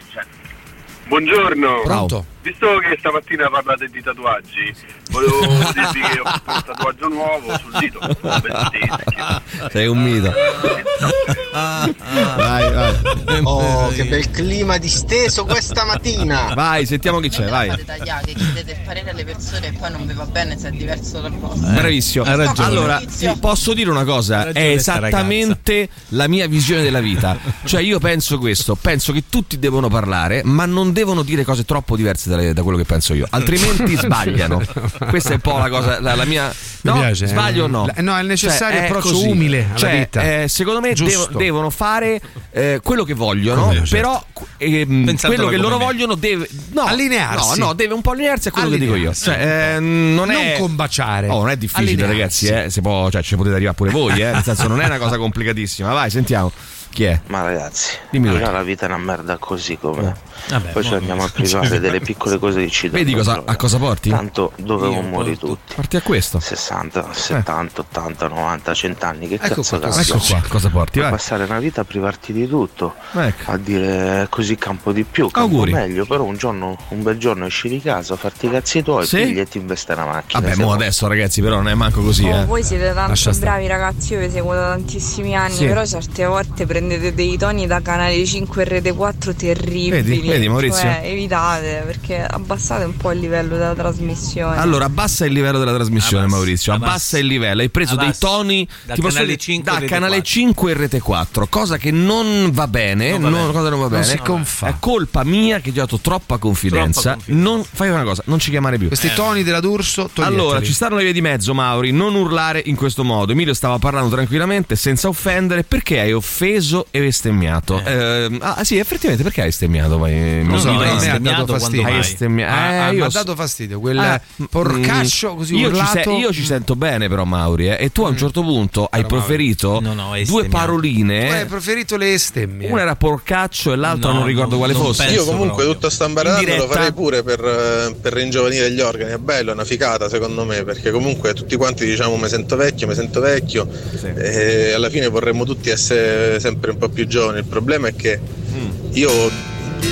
Buongiorno. Pronto? Visto che stamattina parlate di tatuaggi, volevo dirvi che ho fatto un tatuaggio nuovo sul dito. Sei un mito. vai, vai. Oh, che bel clima disteso questa mattina. Vai, sentiamo chi c'è, vai. tagliate, chiedete il parere alle persone e poi non vi va bene se è diverso dal vostro. Bravissimo. ha ragione. Allora, ti posso dire una cosa, è esattamente la mia visione della vita. Cioè io penso questo, penso che tutti devono parlare, ma non devono dire cose troppo diverse dalle- da quello che penso io, altrimenti sbagliano. Questa è un po' la cosa, la, la mia... Mi No, piace, eh. sbaglio o no? La- no, è il necessario Cioè, approccio così. umile alla Cioè, vita. eh, secondo me Giusto. devo- devono fare eh, quello che vogliono, Come, certo. però ehm, Pensatela quello che come loro me. vogliono deve... No, Allinearsi. No, no, deve un po' allinearsi a quello che dico io. Allinearsi. Cioè, eh, non, è... Non combaciare. Oh, non è difficile, Allinearsi. ragazzi, eh. Se può, cioè, ci potete arrivare pure voi, eh. Nel senso, non è una cosa complicatissima. Vai, sentiamo. Chi è? Ma ragazzi, Dimmi tutto. la vita è una merda così com'è. Vabbè, Poi ci mo- andiamo a privare delle piccole cose che ci danno. Vedi cosa, a cosa porti? Tanto dovevamo Io morire tutti. Porti a questo. 60, 70, 80, 90, 100 anni. Che Ecco cazzo qua, cazzo? Ecco qua, cosa porti? Vai. passare una vita a privarti di tutto. Ecco. A dire così campo di più, campo Auguri. meglio. Però un giorno, un bel giorno esci di casa, farti i cazzi tuoi, Sì? e ti investe una macchina. Vabbè, mo adesso, ragazzi, però non è manco così, Oh, eh. voi siete tanto Lascia stare. bravi ragazzi, io vi seguo da tantissimi anni, Sì. però certe volte prendete dei toni da canale 5 e rete 4 terribili. Vedi? Vedi, Maurizio? Cioè, evitate perché abbassate un po' il livello della trasmissione. Allora, abbassa il livello della trasmissione, Abbassa, Maurizio. Abbassa, abbassa. il livello. Hai preso dei Abbassa. toni Da canale dire, 5 da e Rete canale 4. 5 e rete 4, cosa che non va bene. Non va non- bene. cosa non va Non bene. si confà. È colpa mia che ti ho dato troppa confidenza. Troppa confidenza. Non fai una cosa, non ci chiamare più. Questi toni della D'Urso, toglieteli. Allora, ci stanno le vie di mezzo, Mauri. Non urlare in questo modo. Emilio stava parlando tranquillamente, senza offendere. Perché hai offeso e bestemmiato? Eh, ah, sì, effettivamente, perché hai bestemmiato? Poi, Non Mi- so, a me ha dato fastidio. Hai mai? bestemmiato. Ah, Eh, ah, ha dato fastidio quel Ah, porcaccio mm, così io ci, urlato. se- io ci sento bene, però, Mauri. eh, e tu a un certo punto hai Però, Mauri, preferito no, no, hai due bestemmiato. Tu paroline. hai preferito le estemmie. Una era porcaccio e l'altra No, non ricordo quale non fosse. Io comunque proprio. tutta sta imbaradando In lo farei pure per, eh, per ringiovanire gli organi, è bello, è una ficata secondo me, perché comunque tutti quanti diciamo mi sento vecchio, mi sento vecchio e alla fine vorremmo tutti essere sempre un po' più giovani. Il problema è che Mm. io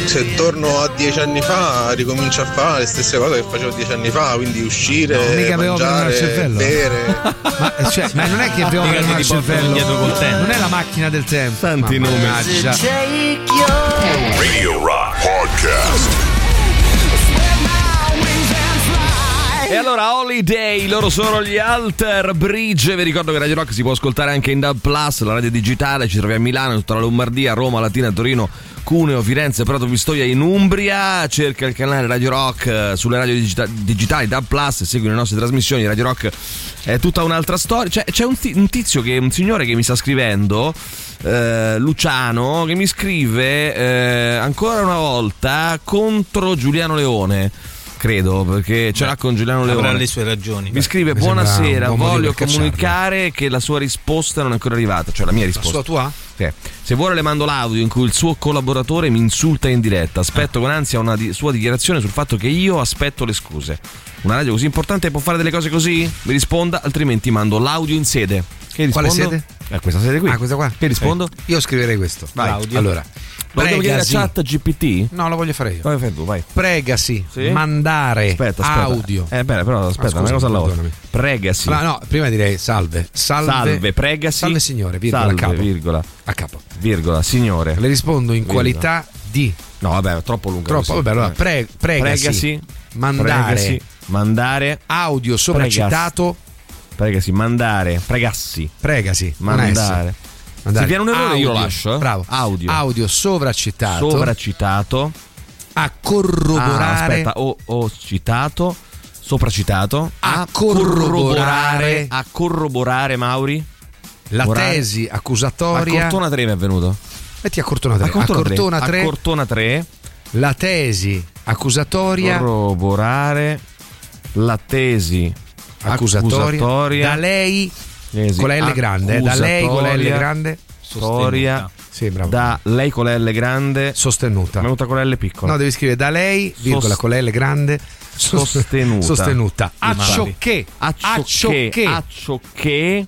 se torno a dieci anni fa ricomincio a fare le stesse cose che facevo dieci anni fa, quindi uscire, No, mica mangiare, cervello. bere. Ma, cioè, ma non è che al portano cervello. indietro col tempo. Non è la macchina del tempo. Tanti nomi. Radio Rock Podcast. Allora Holiday, loro sono gli Alter Bridge. Vi ricordo che Radio Rock si può ascoltare anche in Dub Plus, la radio digitale. Ci troviamo a Milano, tutta la Lombardia, Roma, Latina, Torino, Cuneo, Firenze, Prato, Pistoia in Umbria. Cerca il canale Radio Rock eh, sulle radio digita- digitali Dub Plus e segui le nostre trasmissioni. Radio Rock è tutta un'altra storia. C'è, c'è un, ti- un tizio che un signore che mi sta scrivendo. eh, Luciano che mi scrive eh, ancora una volta contro Giuliano Leone credo perché ce l'ha con Giuliano Leone Avrà le sue ragioni. mi scrive Mi buonasera voglio per cacciarlo." comunicare che la sua risposta non è ancora arrivata cioè la mia risposta sua tua? Sì. se vuole le mando l'audio in cui il suo collaboratore mi insulta in diretta aspetto con ansia una di- sua dichiarazione sul fatto che io aspetto le scuse una radio così importante può fare delle cose così? mi risponda altrimenti mando l'audio in sede che Quale rispondo? sede? Eh, questa sede qui Ah, questa qua? che rispondo? Io scriverei questo. Vai. L'audio. Allora, Lo chiedere a pregasi. chat GPT? No, lo voglio fare io. Vai, fai tu, vai. Pregasi, Sì? mandare Aspetta, aspetta. audio. Eh, bene, però aspetta, scusa, una cosa alla volta. perdonami. Pregasi. Allora, no, prima direi salve. Salve, Salve, pregasi. Salve signore, virgola, Salve, capo. virgola. A capo. Virgola, signore. Le rispondo in Virgola. qualità di No, vabbè, è troppo lungo. Troppo, vabbè, allora pre- pregasi, Pregasi. mandare Pregasi, mandare. audio sopracitato. Pregasi, mandare. Pregassi. Pregasi, Mandare. Mandare Se viene un errore io lo audio, lascio. eh. Bravo. Audio. Audio sovracitato. Sovracitato. a corroborare. Ah, aspetta, ho, ho citato. Sopracitato. A corroborare. A corroborare, Mauri. La Borare. tesi A accusatoria. Cortona 3 mi è venuto. Metti a Cortona 3. A Cortona, a Cortona 3. 3. A Cortona 3. la tesi accusatoria. Corroborare la tesi accusatoria. accusatoria. Da lei Tesi con la L grande. eh, Da lei con la L grande. Storia. Sì, bravo. Da lei con la L grande. Sostenuta. Venuta con la L piccola. No, devi scrivere da lei, virgola Sost- con la L grande. sostenuta. Sostenuta. Di Mauri. Acciocché. Acciocché. Acciocché.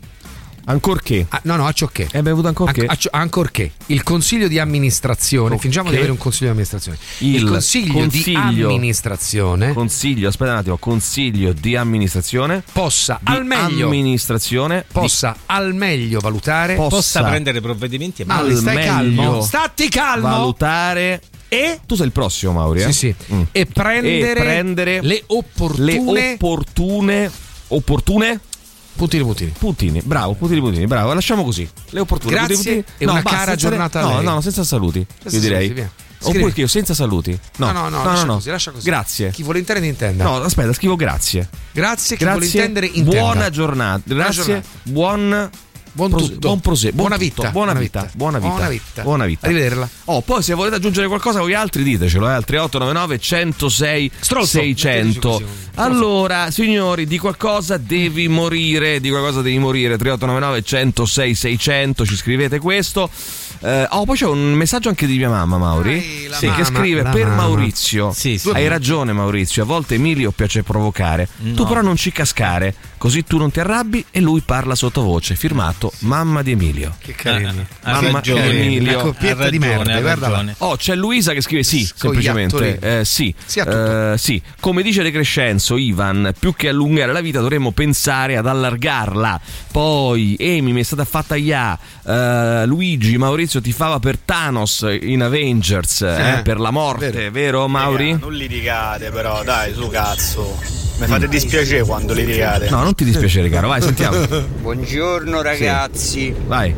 Ancorché. Ah, no, no, acciocché. È bevuto ancorché. Anc- accio- ancorché il consiglio di amministrazione, Ok. fingiamo di avere un consiglio di amministrazione. Il, Il consiglio, consiglio- di amministrazione Consiglio, aspetta un attimo, consiglio di amministrazione. possa Di al meglio amministrazione. possa al meglio valutare Possa Possa prendere provvedimenti e al stai meglio calmo. Stati calmo. valutare. e Tu sei il prossimo, Mauri. eh? Sì, sì. Mm. e prendere, E prendere le opportune le opportune opportune puntini puntini. puntini bravo puntini puntini bravo. Lasciamo così. Le opportune Grazie puntini, puntini. e una basta, cara senza- giornata a no no senza saluti Senza io direi. saluti, oppure che io senza saluti. No. No, no, no, lascia così, lascia così. grazie. Chi vuole intendere intenda. no aspetta scrivo grazie. Grazie, chi vuole grazie intendere intenda. buona giornata. Grazie giornata. buon Buon prose- tutto. buon prose- buon Buona tutto, vita. buona Buona vita, buona vita, Buona vita. buona vita. Arrivederla. Oh, poi se volete aggiungere qualcosa voi altri ditecelo, eh, al 3899 106 Strolzo. 600. Metteci così, un- Allora, signori, di qualcosa devi morire, di qualcosa devi morire. 3899 106 600, ci scrivete questo. Eh, oh, poi c'è un messaggio anche di mia mamma, Mauri, sì, che mamma, scrive la per mamma." Maurizio. Sì, sì. Hai ragione, Maurizio. A volte Emilio piace provocare. Tu No. però non ci cascare, così tu non ti arrabbi e lui parla sottovoce. Firmato mamma di Emilio. Che carini. Ha Mamma ragione, di Emilio. Una coppietta di ragione, merda, ha guarda. Oh, c'è Luisa che scrive sì, semplicemente. Eh, sì. Sì. Eh, sì. Come dice De Crescenzo, Ivan, più che allungare la vita dovremmo pensare ad allargarla. Poi, Amy mi è stata fatta ya. Eh, Luigi, Maurizio tifava per Thanos in Avengers, eh, Eh, per la morte, vero. vero, Mauri? Non litigate però, dai, su cazzo. Mi fate dispiacere quando litigate. No, non ti dispiacere, caro, vai, sentiamo. Buongiorno ragazzi. Vai.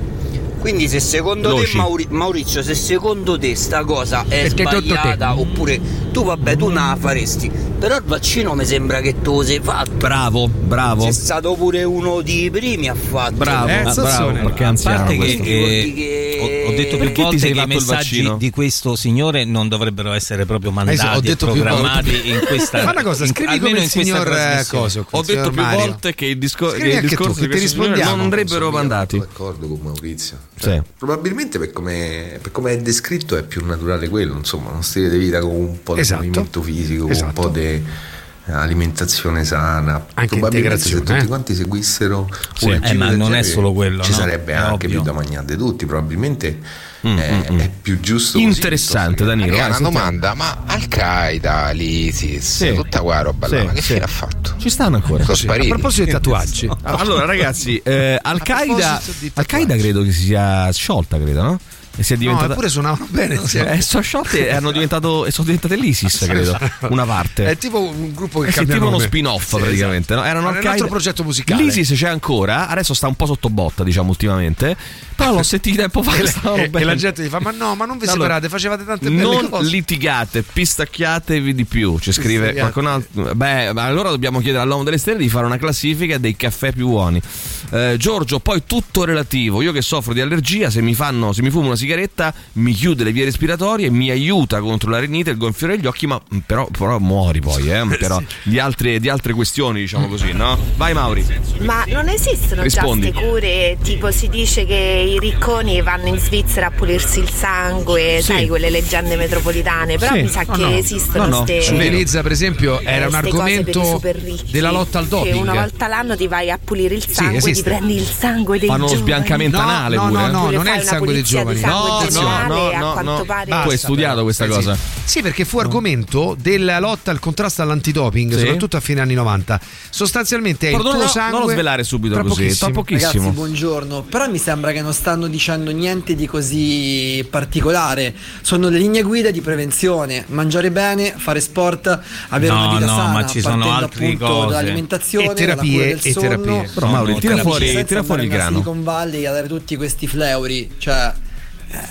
Quindi se secondo Veloci. te Mauri- Maurizio, se secondo te sta cosa è Perché sbagliata oppure tu vabbè tu non la faresti, però il vaccino mi sembra che tu lo sei fatto. Bravo, bravo. Sei stato pure uno dei primi a fatto. Bravo, Eh, bravo, perché è A anziano parte che, eh, che- ho, ho detto più Perché ti volte che i il messaggi di questo signore non dovrebbero essere proprio mandati ho e detto più programmati volte. in questa Fa una cosa, in- scrivi almeno come il in questa signor eh. Coso. Ho detto più Mario. volte che i, discor- Scrivi che i anche tu, discorsi che di ti rispondiamo. non andrebbero Sono mandati. d'accordo con Maurizio. Sì. Cioè, Probabilmente per come, per come è descritto è più naturale quello, insomma, uno stile di vita con un po' di Esatto. movimento fisico, con un Esatto. po' di alimentazione sana. Anche Probabilmente se tutti eh. quanti seguissero Sì. un Eh, ma non è genere, solo quello, ci no? sarebbe È anche ovvio. più da mangiare di tutti, probabilmente Mm, è, mm, mm. è più giusto così, Interessante, che- Danilo. Vai, una domanda, ma Al-Qaeda, l'ISIS, Sì. tutta quella roba là, Sì, ma che sì. fine ha fatto? Ci stanno ancora. Sono A proposito dei tatuaggi. Allora, ragazzi, eh, Al-Qaeda, Al-Qaeda credo che si sia sciolta, credo, no? E si è diventata... No, eppure suonavano bene insieme. Eh, sono sciolte e hanno diventato sono diventate l'ISIS, credo. Una parte. È tipo un gruppo che Eh cambia tipo uno nome. spin-off Sì, praticamente. esatto. no? Nel Al-Qaeda. nostro progetto musicale. L'ISIS c'è ancora, adesso sta un po' sotto botta, diciamo, ultimamente. Però l'ho sentito tempo fa. E, e- la gente gli fa: Ma no, ma non vi Allora, separate, facevate tante belle non cose. litigate, pistacchiatevi di più. Ci scrive qualcun altro. Beh, ma allora dobbiamo chiedere all'uomo delle stelle di fare una classifica dei caffè più buoni. Eh, Giorgio, poi tutto relativo. Io che soffro di allergia, se mi fanno, se mi fumo una sigaretta, mi chiude le vie respiratorie, mi aiuta contro la rinite, il gonfiore degli occhi, ma mm, però, però muori poi, eh. Però di, altre, di altre questioni, diciamo così, no? Vai Mauri. Ma non esistono Rispondi. già cure, tipo si dice che i ricconi vanno in Svizzera a pulirsi il sangue, Sì. sai, quelle leggende metropolitane, però Sì. mi sa No, che no. esistono No, no. ste... Su Venezia, per esempio, era un argomento ricchi, della lotta al Che doping. una volta l'anno ti vai a pulire il sangue, ti esiste. prendi il sangue dei Fanno lo giovani. sbiancamento No, anale no, pure. no, no, Pure non è il sangue dei giovani. di sangue No, generale, no, a no, quanto no. pare. Basta, Tu hai studiato questa stai cosa? zitto. Sì, perché fu argomento della lotta al contrasto all'antidoping, Sì. soprattutto a fine anni 90. Sostanzialmente è Però il non tuo lo- sangue. non lo svelare subito tra così, pochissimo. tra pochissimo. Ragazzi, buongiorno. Però mi sembra che non stanno dicendo niente di così particolare. Sono le linee guida di prevenzione: mangiare bene, fare sport, avere No, una vita no, sana, ma ci sono partendo altre appunto cose. dall'alimentazione, E terapie, dalla cura del e sonno. terapie. Però, Mauri, Non tira fuori- tira fuori il grano. Silicon Valley a dare tutti questi fleuri, cioè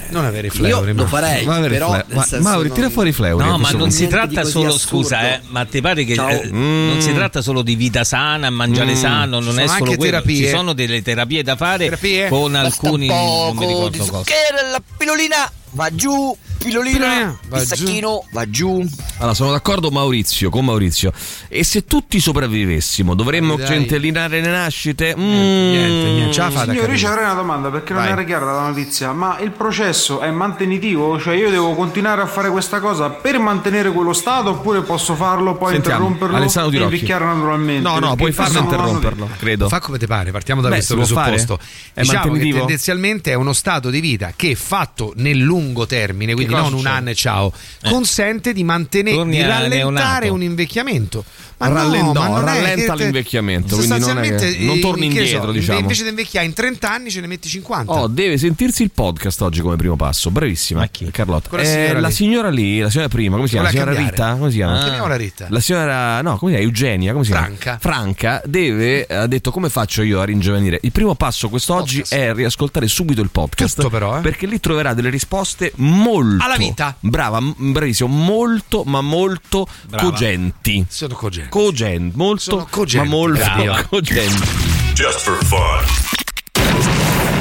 Non avere i io fleuri, lo ma- farei, Ma avere però fle- ma- Mauri, non- tira fuori i fleuri. No, ma non si tratta solo, assurdo. scusa, eh, ma ti pare che eh, Mm. non si tratta solo di vita sana, mangiare Mm. sano, non è solo anche quello. terapie. Ci sono delle terapie da fare Terapie? con Basta alcuni non mi poco di ricordo cosa. la pilolina va giù, Pilolina, va il giù. sacchino va giù. Allora, sono d'accordo Maurizio, con Maurizio. E se tutti sopravvivessimo, dovremmo Dai. centellinare le nascite? Mm. Niente, niente, ce la fate a Signori, io ci avrei una domanda perché non Vai. era chiara la notizia, ma il processo è mantenitivo? Cioè io devo continuare a fare questa cosa per mantenere quello stato oppure posso farlo, poi Sentiamo, interromperlo Alessandro e Tirocchi. invecchiare naturalmente? No, no, puoi farlo interromperlo, credo. Fa come ti pare, partiamo da Beh, questo fare? presupposto. È diciamo che mantenitivo? tendenzialmente è uno stato di vita che fatto nel lungo termine, quindi non un succede? anno e ciao, consente di mantenere Torni di rallentare neonato. un invecchiamento. Ma Rallen- no, ma rallenta te- l'invecchiamento, quindi non che- non torni indietro, so, diciamo. Invece di invecchiare in 30 anni ce ne metti 50. Oh, deve sentirsi il podcast oggi come primo passo. Bravissima. Carlotta. Quella Eh, signora la lì. signora lì, la signora prima, come si chiama? La signora cambiare? Rita? Come si chiama? Chiamiamola Rita. La signora, no, come si chiama? Eugenia, come si chiama? Franca. Franca deve, ha detto come faccio io a ringiovanire. Il primo passo quest'oggi è riascoltare subito il podcast. Tutto però, eh. Perché lì troverà delle risposte molto... Alla vita. Brava, bravissimo, molto, ma molto Brava. cogenti. Sono cogenti. Cogenti, molto, Sono cogenti, ma molto brava. cogenti. Just for fun.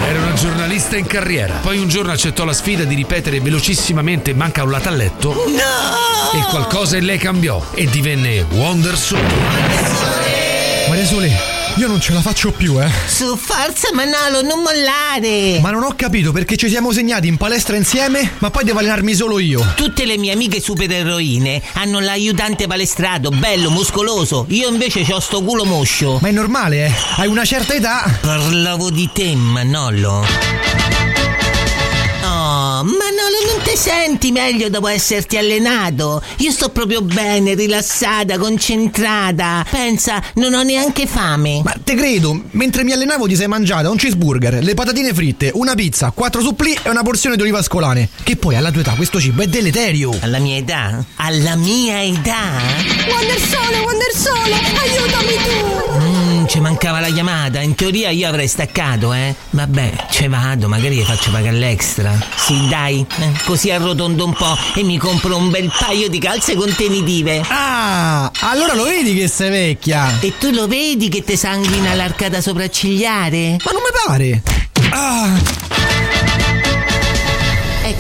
Era una giornalista in carriera. Poi un giorno accettò la sfida di ripetere velocissimamente manca un latalletto. No! E qualcosa in lei cambiò e divenne Wonder Soul. Maria Sole, io non ce la faccio più, eh. Su, forza Manolo, non mollare! Ma non ho capito perché ci siamo segnati in palestra insieme, ma poi devo allenarmi solo io. Tutte le mie amiche supereroine hanno l'aiutante palestrato, bello, muscoloso. Io invece ho sto culo moscio. Ma è normale, eh. Hai una certa età. Parlavo di te, Manolo. Oh, Manolo, non ti senti meglio dopo esserti allenato? Io sto proprio bene, rilassata, concentrata. Pensa, non ho neanche fame. Ma te credo, mentre mi allenavo ti sei mangiata un cheeseburger, le patatine fritte, una pizza, quattro supplì e una porzione di olive ascolane. Che poi alla tua età questo cibo è deleterio. Alla mia età? Alla mia età? Wonder Sole, Wonder Sole, mancava la chiamata. In teoria io avrei staccato, eh. Vabbè, ce vado, magari faccio pagare l'extra. Sì, dai, eh, così arrotondo un po' e mi compro un bel paio di calze contenitive. Ah, allora lo vedi che sei vecchia. E tu lo vedi che te sanguina l'arcata sopraccigliare? Ma non mi pare. Ah,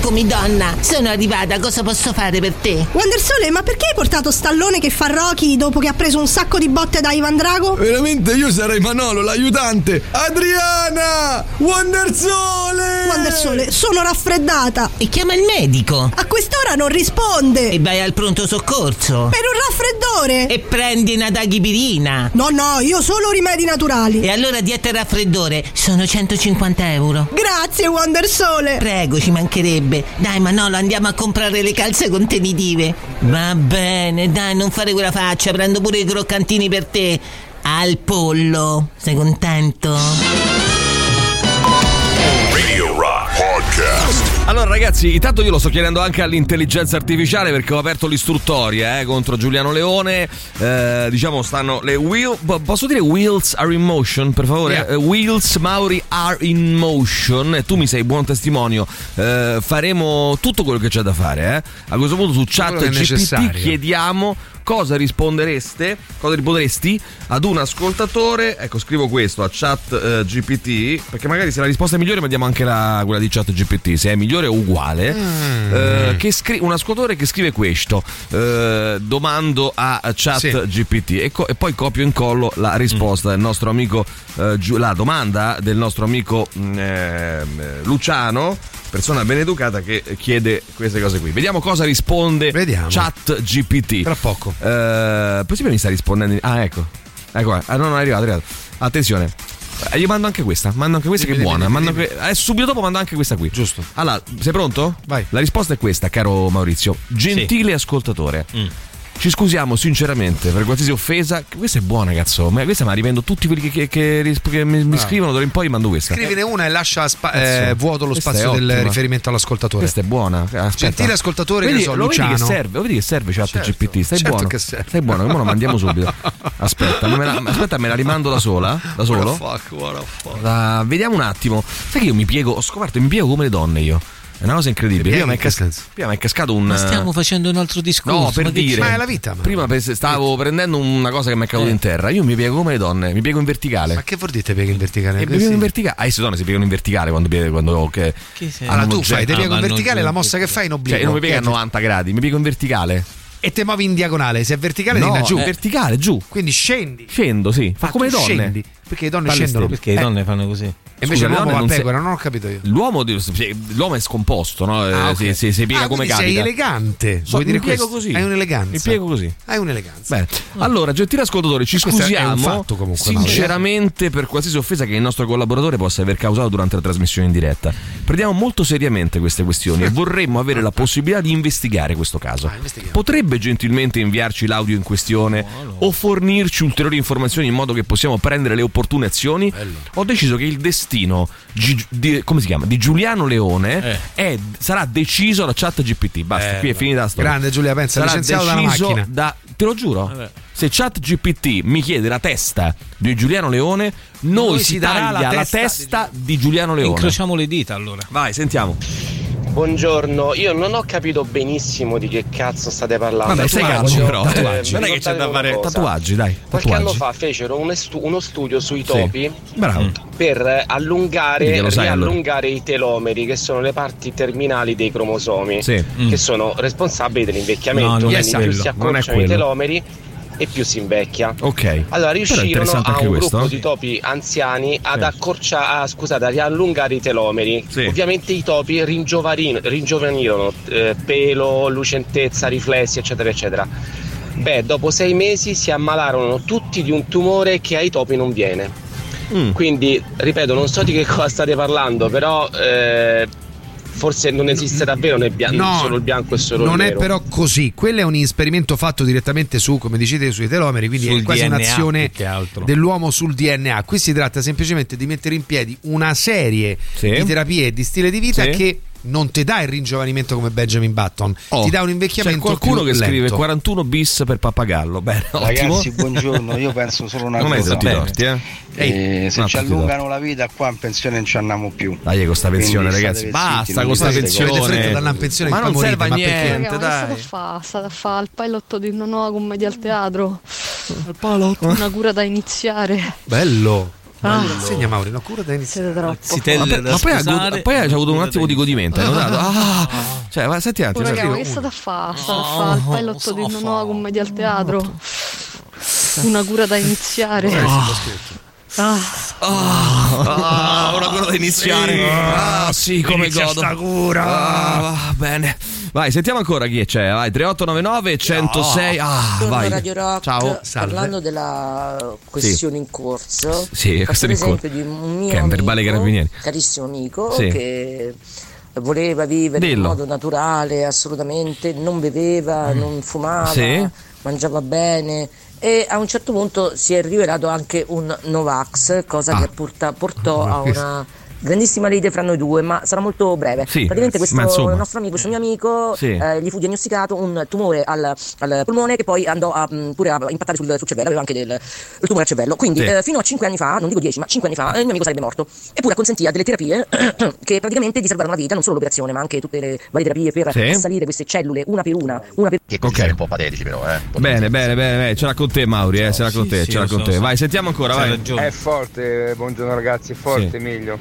Eccomi donna, sono arrivata, cosa posso fare per te? Wonder Sole, ma perché hai portato Stallone che fa Rocky dopo che ha preso un sacco di botte da Ivan Drago? veramente io sarei Manolo, l'aiutante. Adriana! Wonder Sole! Wonder Sole, sono raffreddata. E chiama il medico. A quest'ora non risponde. E vai al pronto soccorso. Per un raffreddore. E prendi una daghipirina. No, no, io solo rimedi naturali. E allora dieta e raffreddore sono 150 euro. Grazie, Wonder Sole. Prego, ci mancherebbe. Dai, Manolo, andiamo a comprare le calze contenitive. Va bene, dai, non fare quella faccia, prendo pure i croccantini per te. Al pollo. Sei contento? Allora ragazzi, intanto io lo sto chiedendo anche all'intelligenza artificiale perché ho aperto l'istruttoria eh, contro Giuliano Leone. Eh, diciamo stanno le wheel, po- posso dire wheels are in motion per favore? Yeah. Eh, wheels Mauri are in motion e tu mi sei buon testimonio. Eh, faremo tutto quello che c'è da fare. eh. A questo punto su chat GPT chiediamo cosa rispondereste, cosa risponderesti ad un ascoltatore. Ecco, scrivo questo a chat eh, GPT perché magari se la risposta è migliore mandiamo anche la, quella di chat GPT, se è migliore o uguale. Mm. Eh, che scri- un ascoltatore che scrive questo, eh, domando a chat Sì. GPT e, co- e poi copio e incollo la risposta del nostro amico, eh, Giu- la domanda del nostro amico mm, ehm, Luciano, persona ben educata che chiede queste cose qui. Vediamo cosa risponde Vediamo. chat GPT. Tra poco. Eh, possibile mi sta rispondendo? Ah, ecco. Ecco qua. Ah, no, no, è arrivato, è arrivato. Attenzione. Eh, Io mando anche questa, mando anche questa Dimmi, che è buona. dimmi, mando dimmi. anche- Adesso subito dopo mando anche questa qui. Giusto. Allora, sei pronto? Vai. La risposta è questa, caro Maurizio. Gentile ascoltatore. Ci scusiamo sinceramente per qualsiasi offesa. Questa è buona, cazzo. Ma questa me la rivendo tutti quelli che, che- che che mi, mi Bravo. scrivono. D'ora in poi mando questa. Scrivine una e lascia spa- eh, vuoto lo Questa spazio del ottima. riferimento all'ascoltatore. Questa è buona. Aspetta. Gentile ascoltatore, che vedi, ne so, lo vedi che Luciano. serve, lo vedi che serve chat Certo, GPT. Stai certo buono. che serve. Stai buono, ora la mandiamo subito. Aspetta, me la, aspetta, me la rimando da sola. Da solo. What fuck, what fuck. Da- vediamo un attimo. Sai che io mi piego, ho scoperto, mi piego come le donne io. È una cosa incredibile. Ti Prima mi, pieghi è in cas- prima mi è cascato un. Ma stiamo facendo un altro discorso. No, per ma dire. Ma è la vita, ma- Prima stavo prendendo una cosa che mi è caduta Eh. in terra. Io mi piego come le donne, mi piego in verticale. Ma che vuol dire te pieghi in verticale? E mi piego in verticale. Ah, queste donne si piegano in verticale quando piegano. Quando, che, Che? Allora tu fai, Ah, piego in non verticale, la mossa che fai in obliquo. Cioè, non mi piego a Che- 90 gradi, mi piego in verticale. E te muovi in diagonale, se è verticale No, ti giù. è verticale, giù. Quindi scendi. Scendo, sì. Fa Ah, come le donne. scendi, perché le donne scendono. Perché le Eh, donne fanno così? E invece Scusa, l'uomo va a pecora, non ho capito io. L'uomo, l'uomo è scomposto, no? Eh, Ah, ok. si, si- si piega Ah, come capita. Sei elegante. So- vuoi dire questo? così. Hai un'eleganza. Mi piego così. Hai un'eleganza. Bene. Allora, gentile ascoltatore, ci scusiamo fatto comunque, sinceramente per qualsiasi offesa che il nostro collaboratore possa aver causato durante la trasmissione in diretta. Prendiamo molto seriamente queste questioni e vorremmo avere la possibilità di investigare questo caso. Ah. Potrebbe gentilmente inviarci l'audio in questione o fornirci ulteriori informazioni in modo che possiamo prendere le opportune azioni? Ho deciso che il destino Gi- di, come si chiama? di Giuliano Leone è- sarà deciso da chat GPT. Basta, Eh, qui è finita la storia. grande Giulia, pensa, sarà licenziato dalla deciso macchina. da- te lo giuro. Se chat GPT mi chiede la testa di Giuliano Leone, noi, Noi si taglia la la testa testa, di Giuliano Leone. Incrociamo le dita allora. Vai, sentiamo. Buongiorno, io non ho capito benissimo di che cazzo state parlando. Vabbè, Tatuaggi, calmo però. eh, Tatuaggi. mi Non è che c'è da fare tatuaggi, dai. Qualche Tatuaggi. anno fa fecero un estu- uno studio sui Sì. topi Bravo. per eh, allungare, che sai, allora. riallungare i telomeri, che sono le parti terminali dei cromosomi, Sì. che Mm. sono responsabili dell'invecchiamento. No, non è Quindi più si accorciano i telomeri e più si invecchia. Ok. Allora riuscirono a un questo. gruppo di topi anziani ad accorciare, ah, scusate, a riallungare i telomeri. Sì. Ovviamente i topi ringiovanirono, eh, pelo, lucentezza, riflessi, eccetera, eccetera. Beh, dopo sei mesi si ammalarono tutti di un tumore che ai topi non viene. Mm. Quindi, ripeto, non so di che cosa state parlando, però eh, forse non esiste davvero né bia- No, solo il bianco e solo non il è nero. però così. Quello è un esperimento fatto direttamente su, come dicete, sui telomeri, quindi Sul è quasi DNA, un'azione dell'uomo sul DNA. Qui si tratta semplicemente di mettere in piedi una serie Sì. di terapie e di stile di vita Sì. che non ti dà il ringiovanimento come Benjamin Button, Oh, ti dà un invecchiamento C'è qualcuno più che scrive lento. 41 bis per pappagallo. Bene, Ragazzi, ottimo. buongiorno. Io penso solo una Non cosa. torti, eh? Eh, se No, ci tutti i allungano la vita, qua in pensione non ci andiamo più. Dai, con sta pensione, Quindi ragazzi. Basta con sta dite queste cose. pensione. Pensione Ma non poi serve a morite, ma perché? niente, a dai. fare? State a fare il pilot di una nuova commedia al teatro. Una cura da iniziare. Bello. Ah. Insegna Mauri, no, cura da iniziare. Siete troppo. Ma, da ma poi, god- poi ha avuto un attimo di godimento. hai notato? Ah, cioè, ma senti un Oh, attimo. raga, ma che state a fare? State a fare il pilot di una nuova commedia al teatro. Una cura da iniziare. Ah. Ah, una da iniziare. Ah, sì, come Inizia godo. sta cura. Ah, bene. Vai, sentiamo ancora chi c'è. Vai, 3899 106. Ah, Buongiorno vai. Radio Rock, Ciao. parlando della questione in corso, Sì, faccio questione in corso. di un mio Che è un verbale amico, carabinieri. carissimo amico, Sì. che voleva vivere in Dillo. modo naturale, assolutamente, non beveva, non fumava, Sì. mangiava bene e a un certo punto si è rivelato anche un Novax, cosa Ah. che porta- portò a una grandissima lite fra noi due, ma sarà molto breve. Sì, Praticamente questo ma insomma. nostro amico, questo mio amico, Sì. eh, gli fu diagnosticato un tumore al, al polmone che poi andò a, mh, pure a impattare sul, sul cervello, aveva anche del, il tumore al cervello. Quindi Sì. eh, fino a 5 anni fa, non dico 10, ma 5 anni fa, eh, il mio amico sarebbe morto. Eppure consentiva delle terapie che praticamente gli salvarono la vita, non solo l'operazione, ma anche tutte le varie terapie per Sì. assalire queste cellule una per una, una per Che così un po' patetici però, eh. Bene, bene, bene, bene. Ce l'ha con te, Mauri, eh. Ce l'ha con te, sì, ce l'ha lo con so, te. so. Vai, sentiamo ancora, vai. È forte, buongiorno ragazzi, è forte Emilio.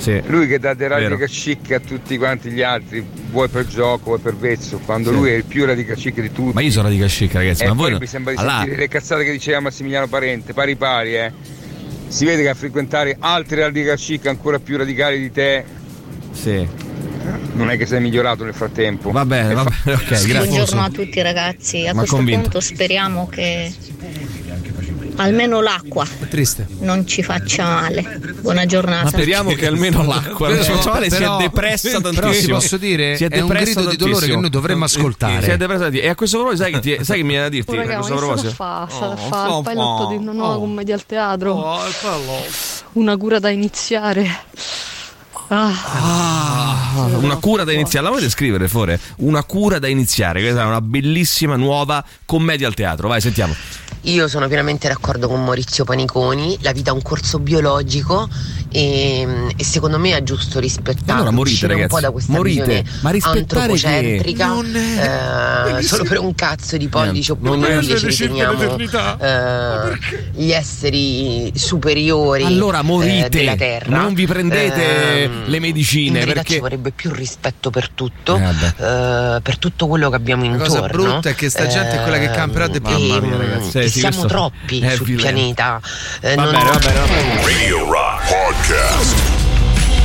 Sì. Lui che dà dei chic a tutti quanti gli altri, vuoi per gioco, vuoi per vezzo, quando Sì. lui è il più radical chic di tutti. Ma io sono radical chic, ragazzi. e ma poi voi. mi sembra di Allà- sentire le cazzate che diceva Massimiliano Parente, pari pari, eh. Si vede che a frequentare altri radical chic ancora più radicali di te, Sì. non è che sei migliorato nel frattempo. Va bene, va bene, ok, grazie. Buongiorno a tutti ragazzi, a Ma questo convinto. punto speriamo che almeno l'acqua Triste. non ci faccia male. Buona giornata. Ma speriamo che almeno l'acqua non ci faccia male, si è depressa tantissimo. però si posso dire, Si è un depressa grido di dolore tantissimo. che noi dovremmo ascoltare. Si è depressa tantissimo. E a questo proposito, sai che, ti- sai che mi viene da dirti? Oh, raga, a ma questo proposito. fa? Sta Oh, fa oh, il pilotto oh, di una nuova oh. commedia al teatro. Una cura da iniziare. Ah. Ah, una cura da iniziare, la volete scrivere fuori? Una cura da iniziare, questa è una bellissima nuova commedia al teatro. Vai, sentiamo. Io sono pienamente d'accordo con Maurizio Paniconi, la vita è un corso biologico e, e secondo me è giusto rispettare Allora morite, un po' da questa morite. visione Ma rispettare che? antropocentrica Non eh, solo per un cazzo di pollici oppure non è- invece riteniamo eh, gli esseri superiori Allora eh, morite, della terra non vi prendete Ehm, le medicine in perché ci vorrebbe più rispetto per tutto eh, per tutto quello che abbiamo La intorno cosa brutta è che sta gente è quella che camperà di più. Ehm, Mamma mia, ragazzi. Sì, sì, siamo troppi è sul violento. pianeta Eh, Va non- bene, va bene, va bene. Radio Rock Podcast.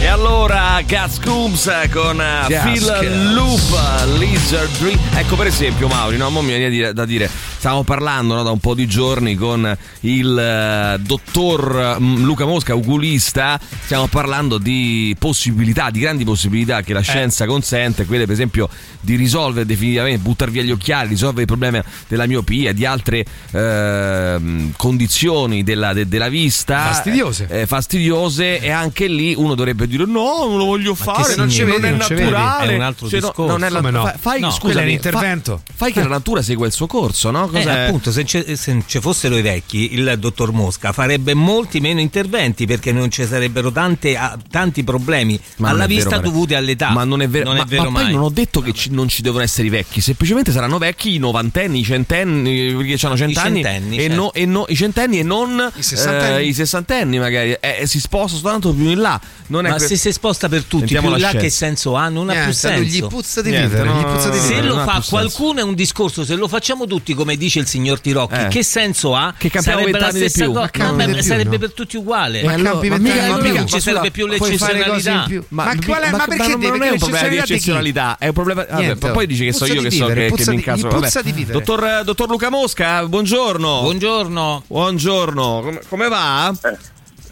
E allora Gas Coombs con eh, Gas Phil. Loop Lizard Dream. Ecco per esempio Mauri, no? Mo mi viene da dire- stavamo parlando no, da un po' di giorni con il eh, dottor mm, Luca Mosca, oculista, stiamo parlando di possibilità, di grandi possibilità che la scienza consente, quelle per esempio di risolvere definitivamente, buttare via gli occhiali, risolvere il problema della miopia, di altre ehm, condizioni della, de- della vista. Fastidiose. eh, fastidiose e anche lì uno dovrebbe dire no, non lo voglio fare, che non, ci significa? non è Non ci vedi? naturale. È un altro Cioè, no- discorso. non è la- no? fa- Fai, No, scusami, un fa- intervento. Fai, che la natura segua il suo corso, no? Eh, Cos'è? appunto, se, ci fossero i vecchi, il dottor Mosca farebbe molti meno interventi perché non ci sarebbero tante- ah, tanti problemi Ma alla è vero, vista dovuti all'età. Ma non è vero, Non ma, è vero ma poi non ho detto che ci- non ci devono essere i vecchi, semplicemente saranno vecchi i novantenni, i centenni, perché hanno cent'anni centenni, e, certo. no- e no- i centenni e non I sessantenni. eh, i sessantenni magari. Eh, si sposta soltanto più in là. Non è Ma se si sposta per tutti, Sentiamo più in là che senso ha? Non ha più Niente, a lui senso. gli puzza di vivere, no, gli puzza di no, Se vivere. lo ha fa più senso. qualcuno è un discorso, se lo facciamo tutti come dice il signor Tirocchi, Eh. che senso ha? Che campiamo sarebbe la stessa più. cosa. Ma più, sarebbe no? per tutti uguale. Eh, allora- ma mica- in più. che non ci ma sarebbe più in l'eccezionalità. più. Ma, Ma ma ma- perché ma non, è un problema di eccezionalità, è un problema. ma poi dici che so io che so che, gli vabbè. puzza di vivere. Dottor, dottor Luca Mosca, buongiorno. Buongiorno. Buongiorno, come, come va?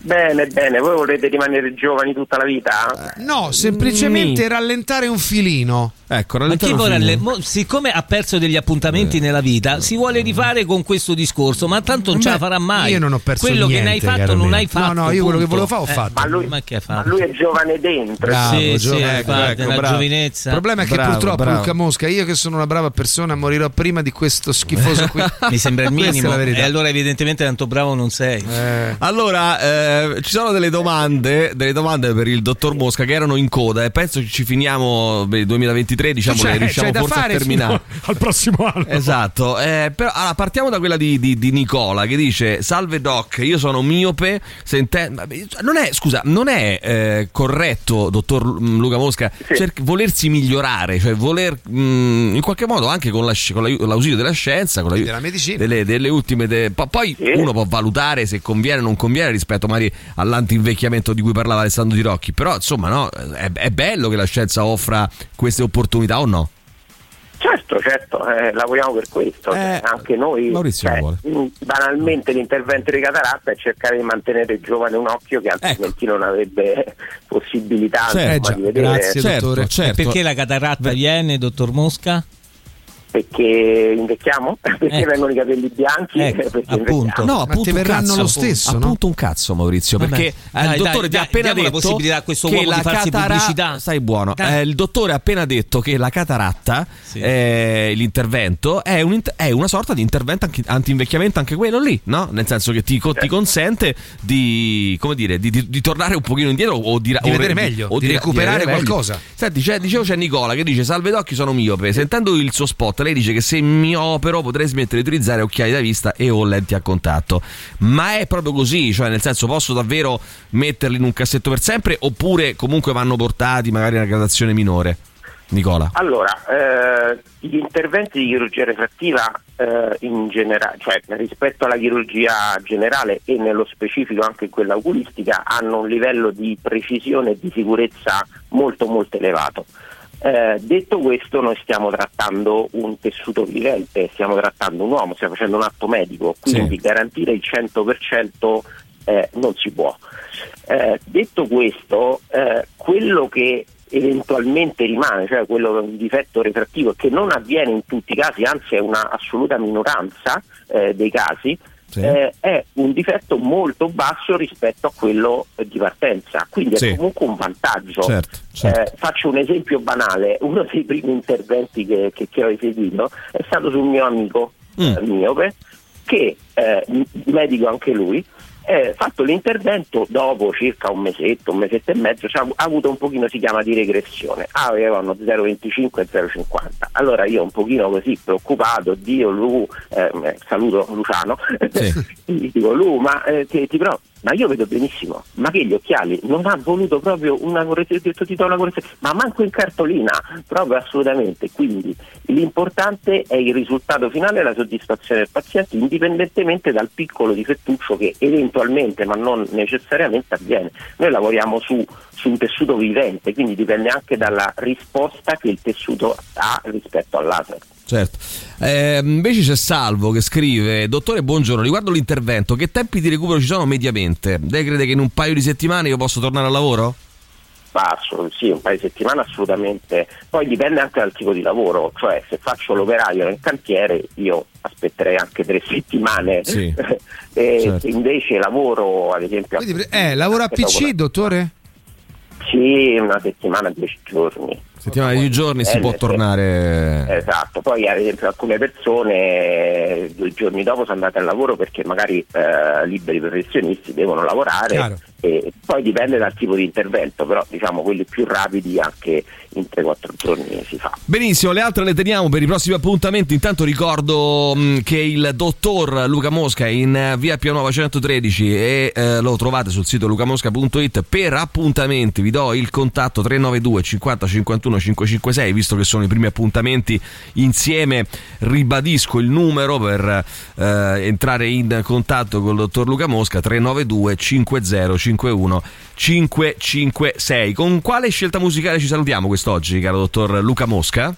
Bene, bene, voi volete rimanere giovani tutta la vita? No, semplicemente rallentare un filino. Ecco, Ma chi alle- mo- siccome ha perso degli appuntamenti nella vita, si vuole rifare con questo discorso, ma tanto non ce la farà mai. io non ho perso Quello che niente, ne hai fatto non mio. hai fatto. No, no, io quello che punto. volevo fare ho Eh, fatto. Ma lui, ma che ha ma fatto? lui è giovane dentro. Bravo, Sì, sì, giovane, infatti, ecco, bravo. giovinezza. Il problema è che Bravo, purtroppo bravo. Luca Mosca, io che sono una brava persona, morirò prima di questo schifoso qui. Mi sembra il minimo. E allora evidentemente tanto bravo non sei. Eh, Allora, eh, ci sono delle domande, delle domande per il dottor Mosca che erano in coda e penso che ci finiamo beh, 2023, diciamo C'è- che riusciamo forse a terminare. al prossimo anno. Esatto, eh, però, allora, partiamo da quella di, di- di Nicola che dice Salve Doc, io sono miope, sente- non è, scusa, non è eh, corretto, dottor mm, Luca Mosca, cer- volersi migliorare, cioè voler mm, in qualche modo anche con, la con l'ausilio della scienza, con l'aiuto Della medicina. delle, delle ultime... de- po- poi uno può valutare se conviene o non conviene rispetto magari all'antinvecchiamento di cui parlava Alessandro Di Rocchi, però insomma no, è, è bello che la scienza offra queste opportunità o no? Certo, certo, eh, lavoriamo per questo. Eh, Anche noi, Maurizio cioè, vuole. mh, banalmente l'intervento di cataratta è cercare di mantenere giovane un occhio che altrimenti non avrebbe possibilità Certo. insomma, Eh già, di vedere. grazie, dottore. certo. E perché la cataratta viene, dottor Mosca? Perché invecchiamo? Perché Ecco. vengono i capelli bianchi? Ecco, Perché appunto. No, appunto un cazzo, appunto un cazzo Maurizio, Vabbè. perché eh, Dai, il dottore dai, ti ha dai, appena diamo la detto possibilità a questo che uomo la di farsi catara- pubblicità. Stai buono. Dai. Eh, il dottore ha appena detto che la cataratta, eh, l'intervento, è, un è una sorta di intervento anti-invecchiamento anche quello lì, no? Nel senso che ti, ti consente di, come dire, di, di- di tornare un pochino indietro o di, Di o vedere meglio, di ra- recuperare vedere meglio. qualcosa. Senti, c'è, dicevo c'è Nicola che dice salve d'occhi sono miope. Sentendo il suo spot, lei dice che se mi opero potrei smettere di utilizzare occhiali da vista e o lenti a contatto. Ma è proprio così, cioè nel senso posso davvero metterli in un cassetto per sempre oppure comunque vanno portati magari a una gradazione minore? Nicola. Allora, eh, gli interventi di chirurgia refrattiva eh, in generale, cioè rispetto alla chirurgia generale e nello specifico anche quella oculistica, hanno un livello di precisione e di sicurezza molto molto elevato. Eh, detto questo, noi stiamo trattando un tessuto vivente, stiamo trattando un uomo, stiamo facendo un atto medico, quindi garantire il 100% eh, non si può. Eh, detto questo, eh, quello che eventualmente rimane, cioè quello un difetto refrattivo che non avviene in tutti i casi, anzi è una assoluta minoranza eh, dei casi, eh, è un difetto molto basso rispetto a quello eh, di partenza, quindi Sì. è comunque un vantaggio. Certo, certo. Eh, faccio un esempio banale, uno dei primi interventi che, che- che ho eseguito è stato sul mio amico Mm. eh, miope, che eh, medico anche lui, eh, fatto l'intervento dopo circa un mesetto, un mesetto e mezzo, cioè, ha avuto un pochino, si chiama di regressione, Ah, avevano 0,25 e 0,50. Allora io un pochino così preoccupato, Dio, Lu, eh, saluto Luciano, gli dico Lu, ma eh, ti, ti pro- ma io vedo benissimo, ma che gli occhiali non ha voluto proprio una correzione, una ma manco in cartolina, proprio assolutamente. Quindi l'importante è il risultato finale la soddisfazione del paziente, indipendentemente dal piccolo difettuccio che eventualmente, ma non necessariamente, avviene. Noi lavoriamo su, su un tessuto vivente, quindi dipende anche dalla risposta che il tessuto ha rispetto al laser. Certo. Eh, invece c'è Salvo che scrive: Dottore, buongiorno. Riguardo l'intervento, che tempi di recupero ci sono mediamente? Lei crede che in un paio di settimane io posso tornare al lavoro? Ma sì, un paio di settimane assolutamente. Poi dipende anche dal tipo di lavoro, cioè se faccio l'operaio nel cantiere io aspetterei anche tre settimane. Sì. e Certo. se invece lavoro ad esempio... Quindi, eh, lavora a PC, dottore? Sì, una settimana, dieci giorni. Settimana di giorni si Eh, può sì. tornare. Esatto, poi ad esempio alcune persone due giorni dopo sono andate al lavoro perché magari eh, liberi professionisti devono lavorare Chiaro. e poi dipende dal tipo di intervento, però diciamo quelli più rapidi anche in 3-4 giorni si fa. Benissimo, le altre le teniamo per i prossimi appuntamenti. Intanto ricordo mh, che il dottor Luca Mosca è in eh, via Pia Nuova 113 e eh, lo trovate sul sito lucamosca.it per appuntamenti. Vi do il contatto 392 50 51 556, visto che sono i primi appuntamenti insieme. Ribadisco il numero per eh, entrare in contatto con il dottor Luca Mosca 392 50 51 556. Con quale scelta musicale ci salutiamo quest'oggi, caro dottor Luca Mosca?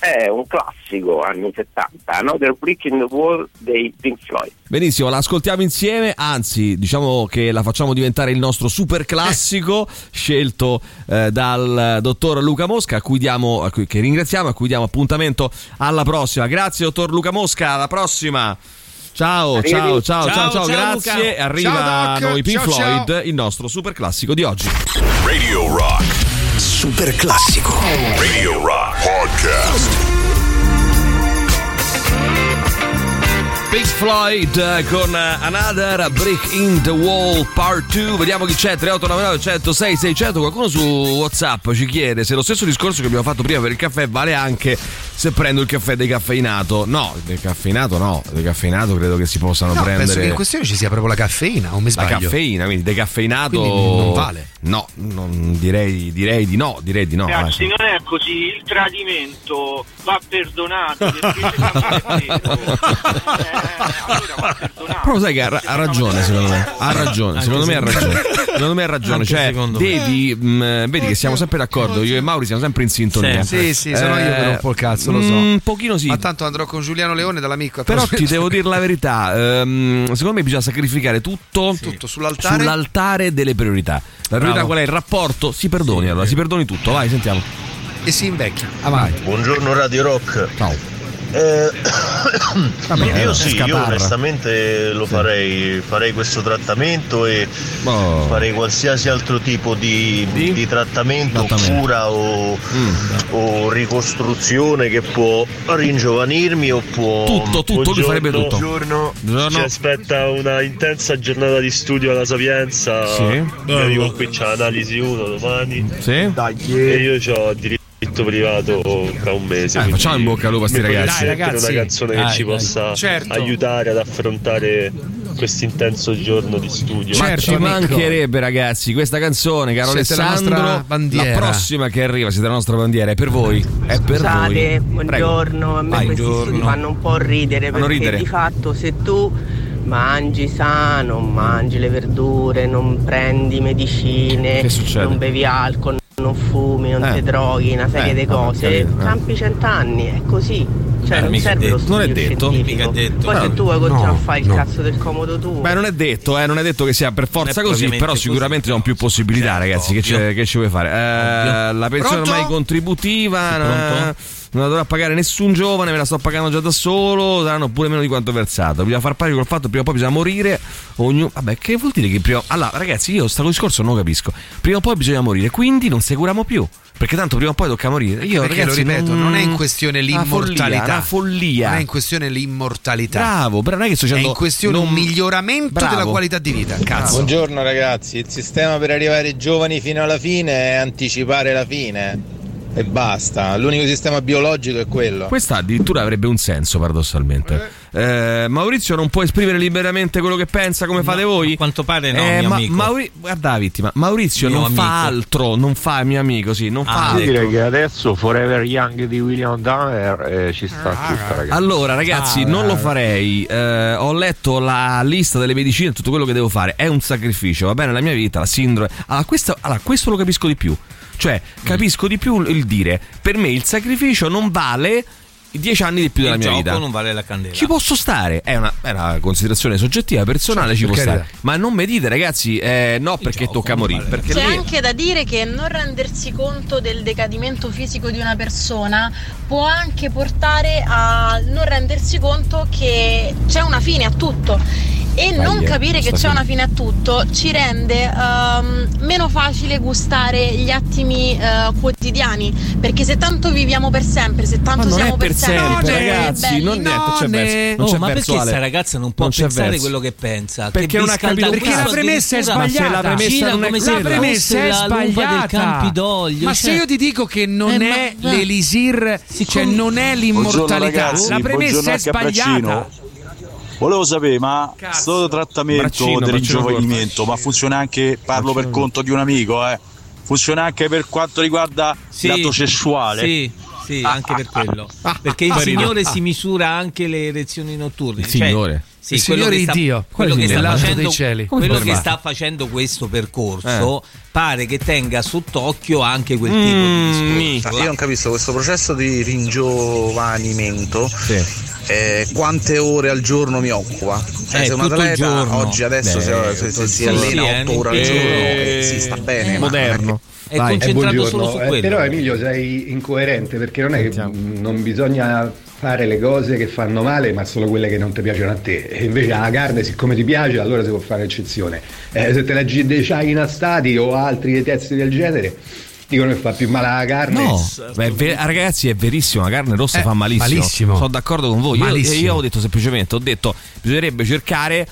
È un classico anni 70, Another Brick in the Wall dei Pink Floyd. Benissimo, la ascoltiamo insieme, anzi diciamo che la facciamo diventare il nostro super classico scelto eh, dal dottor Luca Mosca, a cui diamo, a cui, che ringraziamo e a cui diamo appuntamento alla prossima. Grazie dottor Luca Mosca, alla prossima. Ciao, ciao, ciao, ciao, ciao, Ciao, grazie. Luca. Arriva Ciao, noi Pink Ciao, ciao. Floyd, il nostro super classico di oggi. Radio Rock. Super classico. Radio Rock Podcast. Pink Floyd eh, con eh, Another Brick in the Wall Part 2 Vediamo chi c'è 3899 106 600 Qualcuno su Whatsapp ci chiede se lo stesso discorso che abbiamo fatto prima per il caffè vale anche se prendo il caffè decaffeinato No, decaffeinato no Decaffeinato credo che si possano No, prendere penso che in questione ci sia proprio la caffeina, o mi la sbaglio? caffeina, quindi decaffeinato Quindi non vale. No, non direi, direi di no Direi di no Ragazzi, non è così, il tradimento va perdonato perché se non è vero, Però sai che ha, ha ragione secondo me Ha ragione, secondo me ha ragione Secondo me ha ragione Cioè devi mh, Vedi che siamo sempre d'accordo Io e Mauri siamo sempre in sintonia Sì, sì, sono io che Eh, rompo il cazzo, lo so. Un pochino sì Ma tanto andrò con Giuliano Leone dall'amico. a Però ti devo dire la verità ehm, Secondo me bisogna sacrificare tutto Tutto sull'altare. Sull'altare delle priorità La priorità Bravo. qual è? Il rapporto? Si perdoni allora Si perdoni tutto Vai sentiamo E si invecchia. Avanti. Buongiorno Radio Rock. Ciao. Eh, Vabbè, io sì, io onestamente lo farei, farei questo trattamento e Oh. farei qualsiasi altro tipo di, di trattamento, Trattamento. cura o, Mm. o ricostruzione che può ringiovanirmi o può... Tutto, tutto, lui farebbe tutto. Buongiorno. Buongiorno. Ci aspetta una intensa giornata di studio alla Sapienza. Sì. Io arrivo qui c'è analisi 1 domani. Sì. E io ho diritto privato tra un mese. Eh, facciamo in bocca al lupo a sti mi potete ragazzi. Dai, ragazzi. una canzone che Dai, ci dai. possa Certo. aiutare ad affrontare questo intenso giorno di studio. Ma ci mancherebbe, ragazzi, questa canzone, caro Siete la Alessandro. nostra bandiera. La prossima che arriva, siete la nostra bandiera, è per voi. È per Scusate, voi. buongiorno. A me Vai. questi studi fanno un po' ridere Fanno perché ridere. di fatto se tu mangi sano, mangi le verdure, non prendi medicine, Che non bevi alcol, non fumi, non Eh. ti droghi, una serie Eh, di cose, capito, eh. campi cent'anni, è così. Cioè Eh, non serve lo detto. Non è studio detto. Mica detto. Poi No, se tu vuoi continuare no, a fare il no. cazzo del comodo tuo. Beh, non è detto, eh, non è detto che sia per forza Non così, però sicuramente ci sono più possibilità, ragazzi. Che, c'è- che ci vuoi fare? Eh, la pensione ormai contributiva. Non la dovrà pagare nessun giovane, me la sto pagando già da solo, saranno pure meno di quanto versato. Bisogna far pari col fatto che prima o poi bisogna morire. Ognuno... Vabbè, che vuol dire che prima. Allora, ragazzi, io sto discorso non lo capisco. Prima o poi bisogna morire, quindi non si curiamo più. Perché tanto prima o poi tocca morire. Io, Perché ragazzi, lo ripeto, non è in questione follia, l'immortalità. Una follia. Non è in questione l'immortalità. Bravo, però non è che sto È dicendo. in questione un non- miglioramento Bravo. della qualità di vita. Cazzo. Buongiorno ragazzi, il sistema per arrivare giovani fino alla fine è anticipare la fine e basta, l'unico sistema biologico è quello. Questa addirittura avrebbe un senso, paradossalmente. Eh, Maurizio non può esprimere liberamente quello che pensa come fate voi? A quanto pare no, mio amico. Guarda la vittima, Maurizio Mio non fa amico. altro, non fa mio amico, sì, non fa Io altro. direi che adesso Forever Young di William Dahmer eh, ci sta Ah, tutta ragazzi. Allora, ragazzi, Ah, non lo eh. farei. Eh, ho letto la lista delle medicine e tutto quello che devo fare. È un sacrificio, va bene? La mia vita, la sindrome. Allora, questo, allora, questo lo capisco di più. Cioè, capisco di più il dire: per me il sacrificio non vale i dieci anni di più della il mia gioco vita. non vale la candela. Ci posso stare, è una, è una considerazione soggettiva, personale, ci per può stare. Ma non mi dite, ragazzi, eh, no, perché tocca morire. Perché C'è lì- anche da dire che non rendersi conto del decadimento fisico di una persona può anche portare a non rendersi conto che c'è una fine a tutto. E non Dai, eh, capire che questa c'è fine. una fine a tutto ci rende ehm, meno facile gustare gli attimi eh, quotidiani. Perché se tanto viviamo per sempre, se tanto Ma non siamo è per sempre, sempre ragazzi, belli, non- niente, c'è verso- non Oh, c'è ma verso, perché Ale. sta ragazza non può Non pensare verso. quello che pensa? Perché che non ha capito biscalda perché la premessa è sbagliata. Ma se la premessa non è la premessa è sbagliata. Campidoglio. Ma cioè- se io ti dico che non Eh, è ma- l'elisir, cioè non è l'immortalità, la premessa è sbagliata. Volevo sapere, ma sto trattamento Braccino, del braccino ringiovanimento, ma funziona anche, parlo per conto di un amico, eh. Funziona anche per quanto riguarda Sì, il lato sessuale. Sì, sì, anche per quello. Perché il. Signore si misura anche le erezioni notturne. Il Cioè, Signore? Sì, Il quello Signore che sta, di Dio. quello che sta facendo, dei cieli. Come quello si che sta facendo questo percorso Eh. pare che tenga sott'occhio anche quel tipo di discorso. Io non capisco questo processo di ringiovanimento. eh, quante ore al giorno mi occupa? Cioè, Eh, se un atleta giorno. oggi adesso Beh, se, se- si allena Sì, eh, 8 ore al eh, giorno, eh, sì, sta bene. moderno. È concentrato solo su Eh, quello. Però Emilio sei incoerente perché non è che non bisogna fare le cose che fanno male ma solo quelle che non ti piacciono a te e invece la carne siccome ti piace allora si può fare eccezione Eh, se te la dei inastati o altri testi del genere dicono che fa più male la carne No, beh, è ver- ragazzi, è verissimo. La carne rossa Eh, fa malissimo. malissimo. Sono d'accordo con voi. Io, io ho detto semplicemente: ho detto, bisognerebbe cercare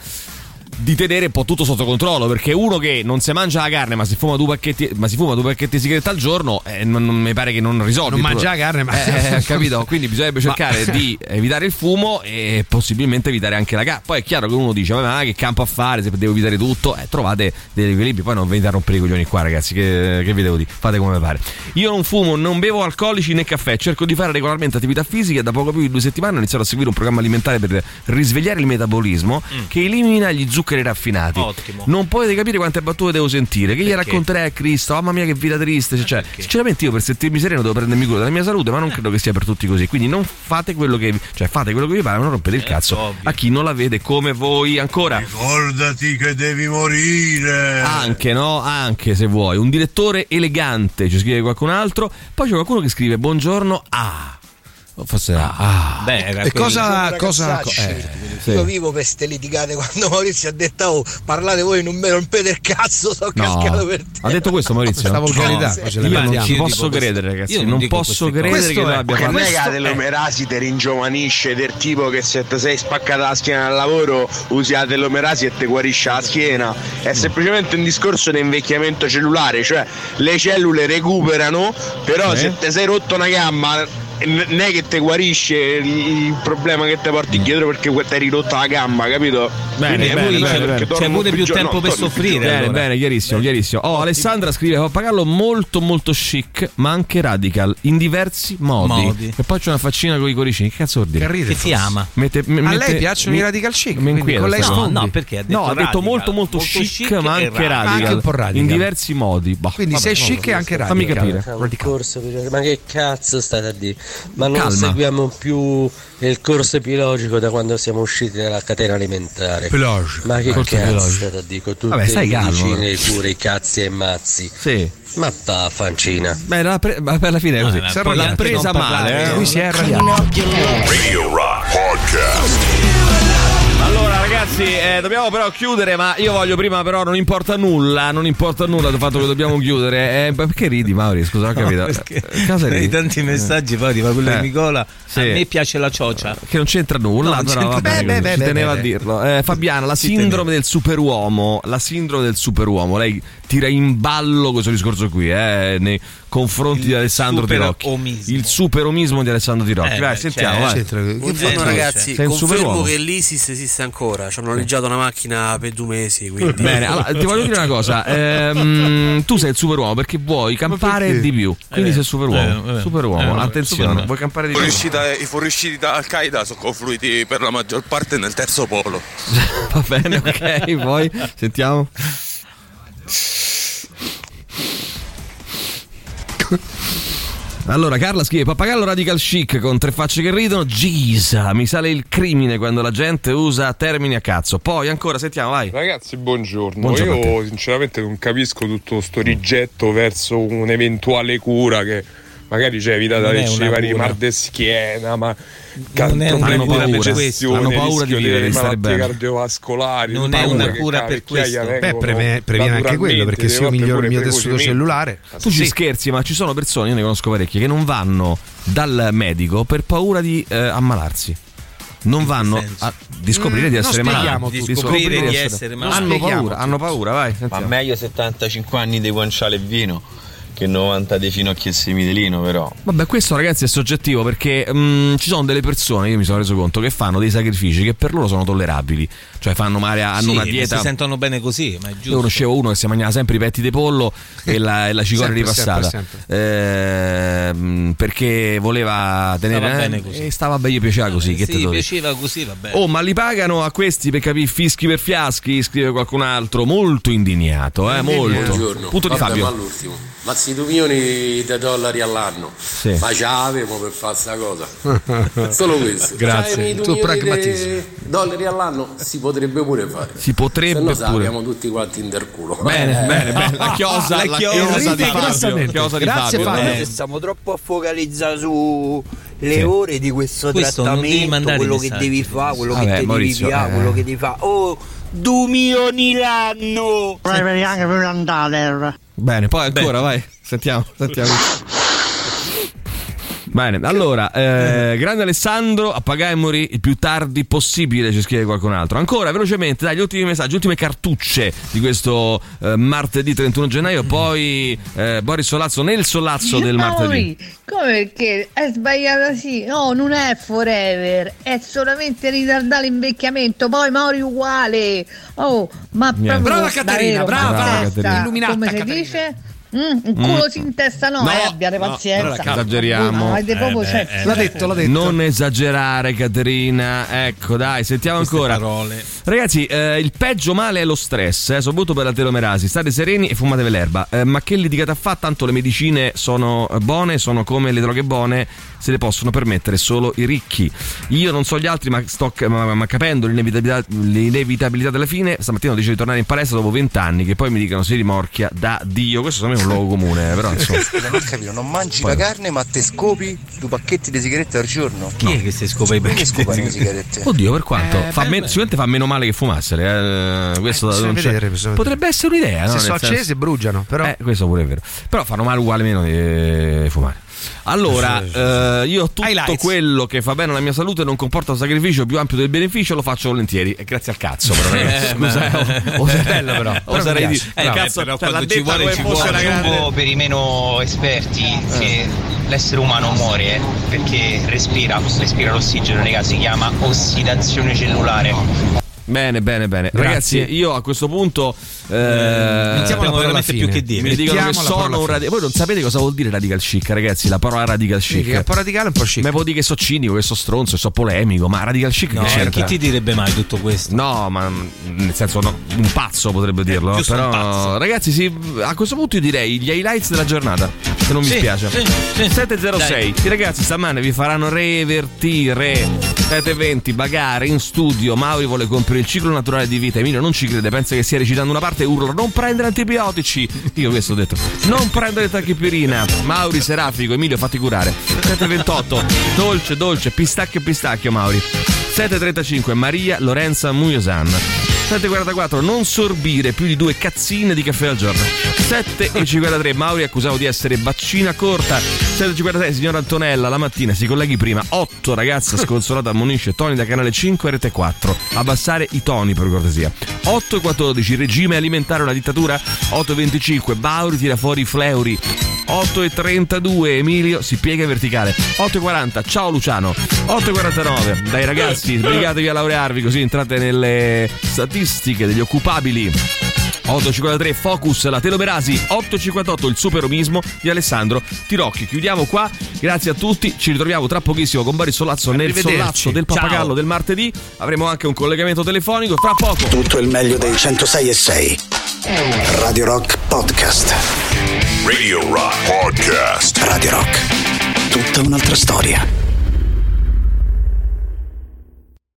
di tenere un po' tutto sotto controllo perché uno che non si mangia la carne ma si fuma due pacchetti, ma si fuma due pacchetti di sigaretta al giorno eh, non, non mi pare che non risolvi Non mangia la carne, ma- Eh, eh, capito? Quindi bisognerebbe Ma- cercare di evitare il fumo e possibilmente evitare anche la carne. Poi è chiaro che uno dice ma che campo a fare? Se devo evitare tutto. Eh, trovate degli equilibri. Poi non venite a rompere i coglioni qua ragazzi che, che vi devo dire? Fate come pare. Io non fumo non bevo alcolici né caffè. Cerco di fare regolarmente attività fisiche e da poco più di due settimane ho iniziato a seguire un programma alimentare per risvegliare il metabolismo che elimina gli zuccheri raffinati. Ottimo. non potete capire quante battute devo sentire che gli Perché? racconterei a Cristo mamma mia che vita triste cioè, sinceramente io per sentirmi sereno devo prendermi cura della mia salute ma non credo che sia per tutti così. Quindi non fate quello che vi, cioè fate quello che vi pare ma non rompete il cazzo a chi non la vede come voi ancora. Ricordati che devi morire. anche no? Anche se vuoi. Un direttore elegante ci scrive qualcun altro. Poi c'è qualcuno che scrive buongiorno a Forse ah. Beh, era E cosa, cosa eh, sì. Io vivo per ste litigate quando Maurizio ha detto oh, parlate voi non me rompete il cazzo, sono cascato per te. Ha detto questo Maurizio? Questa volgarità, No, la io non ci posso credere, questo- ragazzi. io non non posso queste credere che Questo noi è- abbiamo Ma non è fatto. che la telomerasi ti ringiovanisce del tipo che se ti sei spaccata la schiena al lavoro usi la telomerasi e ti guarisce la schiena. È semplicemente un discorso di invecchiamento cellulare, cioè le cellule recuperano, però Sì. se ti sei rotto una gamba non è che ti guarisce il problema che ti porti dietro perché ti hai ridotta la gamba, capito? Bene, Quindi è bene, bene, bene. torno pure più tempo no, per soffrire. Bene, bene, chiarissimo, chiarissimo. Oh, Alessandra scrive Pappagallo molto molto chic, ma anche radical, in diversi modi. Modi. E poi c'è una faccina con i cuoricini. Che cazzo vuol dire? Che ride, Che ti ama. Mette- A mette- lei piacciono mi- i radical chic, mi quindi inquieta con lei sfondi. No, perché ha detto No, ha detto radical, molto molto, molto chic, chic ma anche radical. Anche un po' radical. In diversi modi. Bah, Quindi vabbè, sei chic e anche Fammi radical. capire. Corso pilota- ma che cazzo state a dire? Ma non Calma. seguiamo più il corso biologico da quando siamo usciti dalla catena alimentare. Biologico. Ma che Corso cazzo dire? Con tutte Vabbè, stai le medicine, cure, i cazzi e mazzi. Sì. Ma va fancina. Beh, la pre- ma per la fine è così. No, L'ha presa male. parlare, eh. Lui si è arrabbiato. Radio Rock Podcast. Allora ragazzi, eh, dobbiamo però chiudere, ma io voglio prima però non importa nulla, non importa nulla del fatto che dobbiamo chiudere. Eh, perché ridi Mauri? Scusa, ho capito. perché Eh, cosa ridi? tanti messaggi poi arriva quello Eh. di Nicola Sì. a me piace la ciocia Che non c'entra nulla, No, non però c'entra- vabbè, Beh, beh, beh, ci beh, teneva beh, a dirlo. Eh, Fabiana, la sindrome del superuomo, la sindrome del superuomo, lei tira in ballo questo discorso qui, eh, nei confronti di Alessandro Tirocchi. superomismo. Il superomismo di Alessandro Tirocchi. Eh, Vai, sentiamo, cioè, vai. Buongiorno ragazzi, confermo che l'ISIS esiste ancora. Ci hanno noleggiato una macchina per due mesi. Quindi. Bene, allora, ti voglio dire una cosa. ehm, tu sei il superuomo perché vuoi campare perché? di più. Quindi Eh, sei superuomo. eh, eh, superuomo, eh, attenzione, superuomo. vuoi campare di più. Fuoriuscita- I fuoriusciti da Al-Qaeda sono confluiti per la maggior parte nel terzo polo. Va bene, ok, poi sentiamo. Allora, Carla scrive: Pappagallo radical chic con tre facce che ridono. Gisa, mi sale il crimine quando la gente usa termini a cazzo. Poi ancora, sentiamo, vai. Ragazzi, buongiorno. Buongiorno Io sinceramente non capisco tutto sto rigetto verso un'eventuale cura che magari c'è evita Non da una i mal di schiena, ma Non è una problemi cura questo, digestione, hanno paura di vivere, di malattie bene. cardiovascolari, Non è una cura per questo. Beh, previene anche quello perché se io miglioro il mio tessuto cellulare. Tu ci scherzi, ma ci sono persone, io ne conosco parecchie, che non vanno dal medico per paura di eh, ammalarsi. Non vanno a, di scoprire Mm, di essere malati. tutto. Di scoprire di essere, essere malati. Hanno paura, hanno paura, vai. Ma sentiamo. meglio 75 anni di guanciale e vino che 90 dei finocchi e semidelino, però. Vabbè, questo ragazzi è soggettivo perché mm, ci sono delle persone, io mi sono reso conto, che fanno dei sacrifici che per loro sono tollerabili. Cioè fanno male, hanno Sì, una si dieta. sentono bene così, ma è Io giusto. conoscevo uno che si mangiava sempre i petti di pollo e la, e la cicoria Sempre, ripassata sempre, Ehm, perché voleva tenere Stava eh, bene così. e stava bene, gli piaceva così. che te sì, piaceva così, va bene. Oh, ma li pagano a questi per capire fischi per fiaschi? Scrive qualcun altro, molto indignato, eh, molto. Buongiorno. Punto di Vabbè, Fabio. ma all'ultimo. Ma 6 milioni di dollari all'anno. Sì. Ma ce l'avevamo per fare sta cosa. Solo questo. Grazie. C'hai due Tu milioni pragmatismo. di dollari all'anno si potrebbe pure fare. Si potrebbe no pure. sappiamo tutti quanti in del culo. Bene, Eh. bene, bene. La chiosa, la La chiosa, chiosa di Fabio. Grazie, Fabio. Eh, Stiamo troppo focalizzati su le Sì. ore di questo, Questo non devi trattamento, quello che devi fare, quello Vabbè, che Maurizio, devi fare, eh. quello che devi fare. Oh, 2 milioni l'anno! anche per andare. Bene, poi ancora, vai. Sentiamo, sentiamo. Bene, allora, eh, grande Alessandro, appagamoli il più tardi possibile, ci scrive qualcun altro. Ancora, velocemente, dai, gli ultimi messaggi, ultime cartucce di questo eh, martedì 31 gennaio, poi eh, Boris Solazzo nel solazzo del martedì. Come che è sbagliata sì? No, non è forever, è solamente ritardare l'invecchiamento, poi Mauri uguale. Oh, ma Niente. proprio Brava Caterina, davvero, brava, brava Caterina. Illuminata Come si Caterina. dice? Mm, un culo si in testa no, No, eh, abbiate no, pazienza. esageriamo. Proprio Eh, cioè, eh, L'ha detto, l'ha detto. Non esagerare, Caterina. Ecco, dai, sentiamo ancora. parole. Ragazzi, eh, il peggio male è lo stress, eh, soprattutto per la telomerasi. State sereni e fumatevi l'erba. Eh, ma che litigata fa? Tanto le medicine sono buone, sono come le droghe buone, se le possono permettere solo i ricchi. Io non so gli altri, ma sto ma, ma capendo l'inevitabilità, l'inevitabilità della fine, stamattina ho deciso di tornare in palestra dopo vent'anni, che poi mi dicano si rimorchia da Dio. Questo me è un luogo comune, eh, però insomma. Non capito, non mangi Poi- la carne ma te scopi due pacchetti di sigarette al giorno? Chi è che si scopa i Perché pacchetti scopano di le sigarette? Oddio, per quanto? Eh, fa beh. sicuramente fa meno male che fumassere. Eh, questo bisogna non c'è- vedere, bisogna Potrebbe essere un'idea. no? Se Nel sono senso- accese bruciano, però. Eh, questo pure è vero. Però fanno male uguale meno di fumare. Allora, eh, io tutto Highlights. quello che fa bene alla mia salute non comporta un sacrificio più ampio del beneficio, lo faccio volentieri. E grazie al cazzo, però. ragazzi. Scusa, ma- o- o- bello, però. O Però sarei mi di. piace. Eh, Eh, cazzo, però cioè, quando ci vuole, ci vuole. grande- po' per i meno esperti che l'essere umano muore eh, perché respira, respira l'ossigeno, raga, si chiama ossidazione cellulare. Bene, bene, bene. Grazie. Ragazzi, io a questo punto. Eh, Mettiamo veramente più che dire. Mi dicono che sono un fine. radical. Voi non sapete cosa vuol dire radical chic, ragazzi? La parola radical chic. un po' radicale, un po' chic. Ma può dire che so cinico, che so stronzo, che so polemico, ma radical chic No, che chi ti direbbe mai tutto questo? No, ma mm, nel senso no, un pazzo potrebbe dirlo. giusto un Però, ragazzi, sì, a questo punto io direi gli highlights della giornata. Se non mi Sì, spiace. sì, sì. 706. I ragazzi stamane vi faranno revertire. 720 bagare in studio. Mauri vuole compiere il ciclo naturale di vita. Emilio non ci crede, pensa che stia recitando una parte e urla: Non prendere antibiotici. Io questo ho detto: Non prendere tachipirina. Mauri serafico, Emilio fatti curare. 728. Dolce, dolce, pistacchio, pistacchio, Mauri. 7.35 Maria Lorenza Muyosan 7.44 Non sorbire più di due cazzine di caffè al giorno 7.53 Mauri accusato di essere baccina corta. 7.56 signora Antonella la mattina si colleghi prima. 8 ragazza sconsolata ammonisce Toni da canale 5 rete 4 abbassare i toni per cortesia. 8.14 regime alimentare una dittatura. 8.25 Mauri tira fuori i fleuri. 8.32 Emilio si piega in verticale. 8.40 ciao Luciano. 8.49 dai ragazzi sbrigatevi a laurearvi così entrate nelle statistiche degli occupabili 8.53 Focus la telomerasi 8.58 il superomismo di Alessandro Tirocchi chiudiamo qua grazie a tutti ci ritroviamo tra pochissimo con Boris Solazzo nel solazzo del pappagallo Ciao. del martedì avremo anche un collegamento telefonico tra poco Tutto il meglio dei 106 e 6. Radio Rock Podcast. Radio Rock Podcast. Radio Rock. Tutta un'altra storia.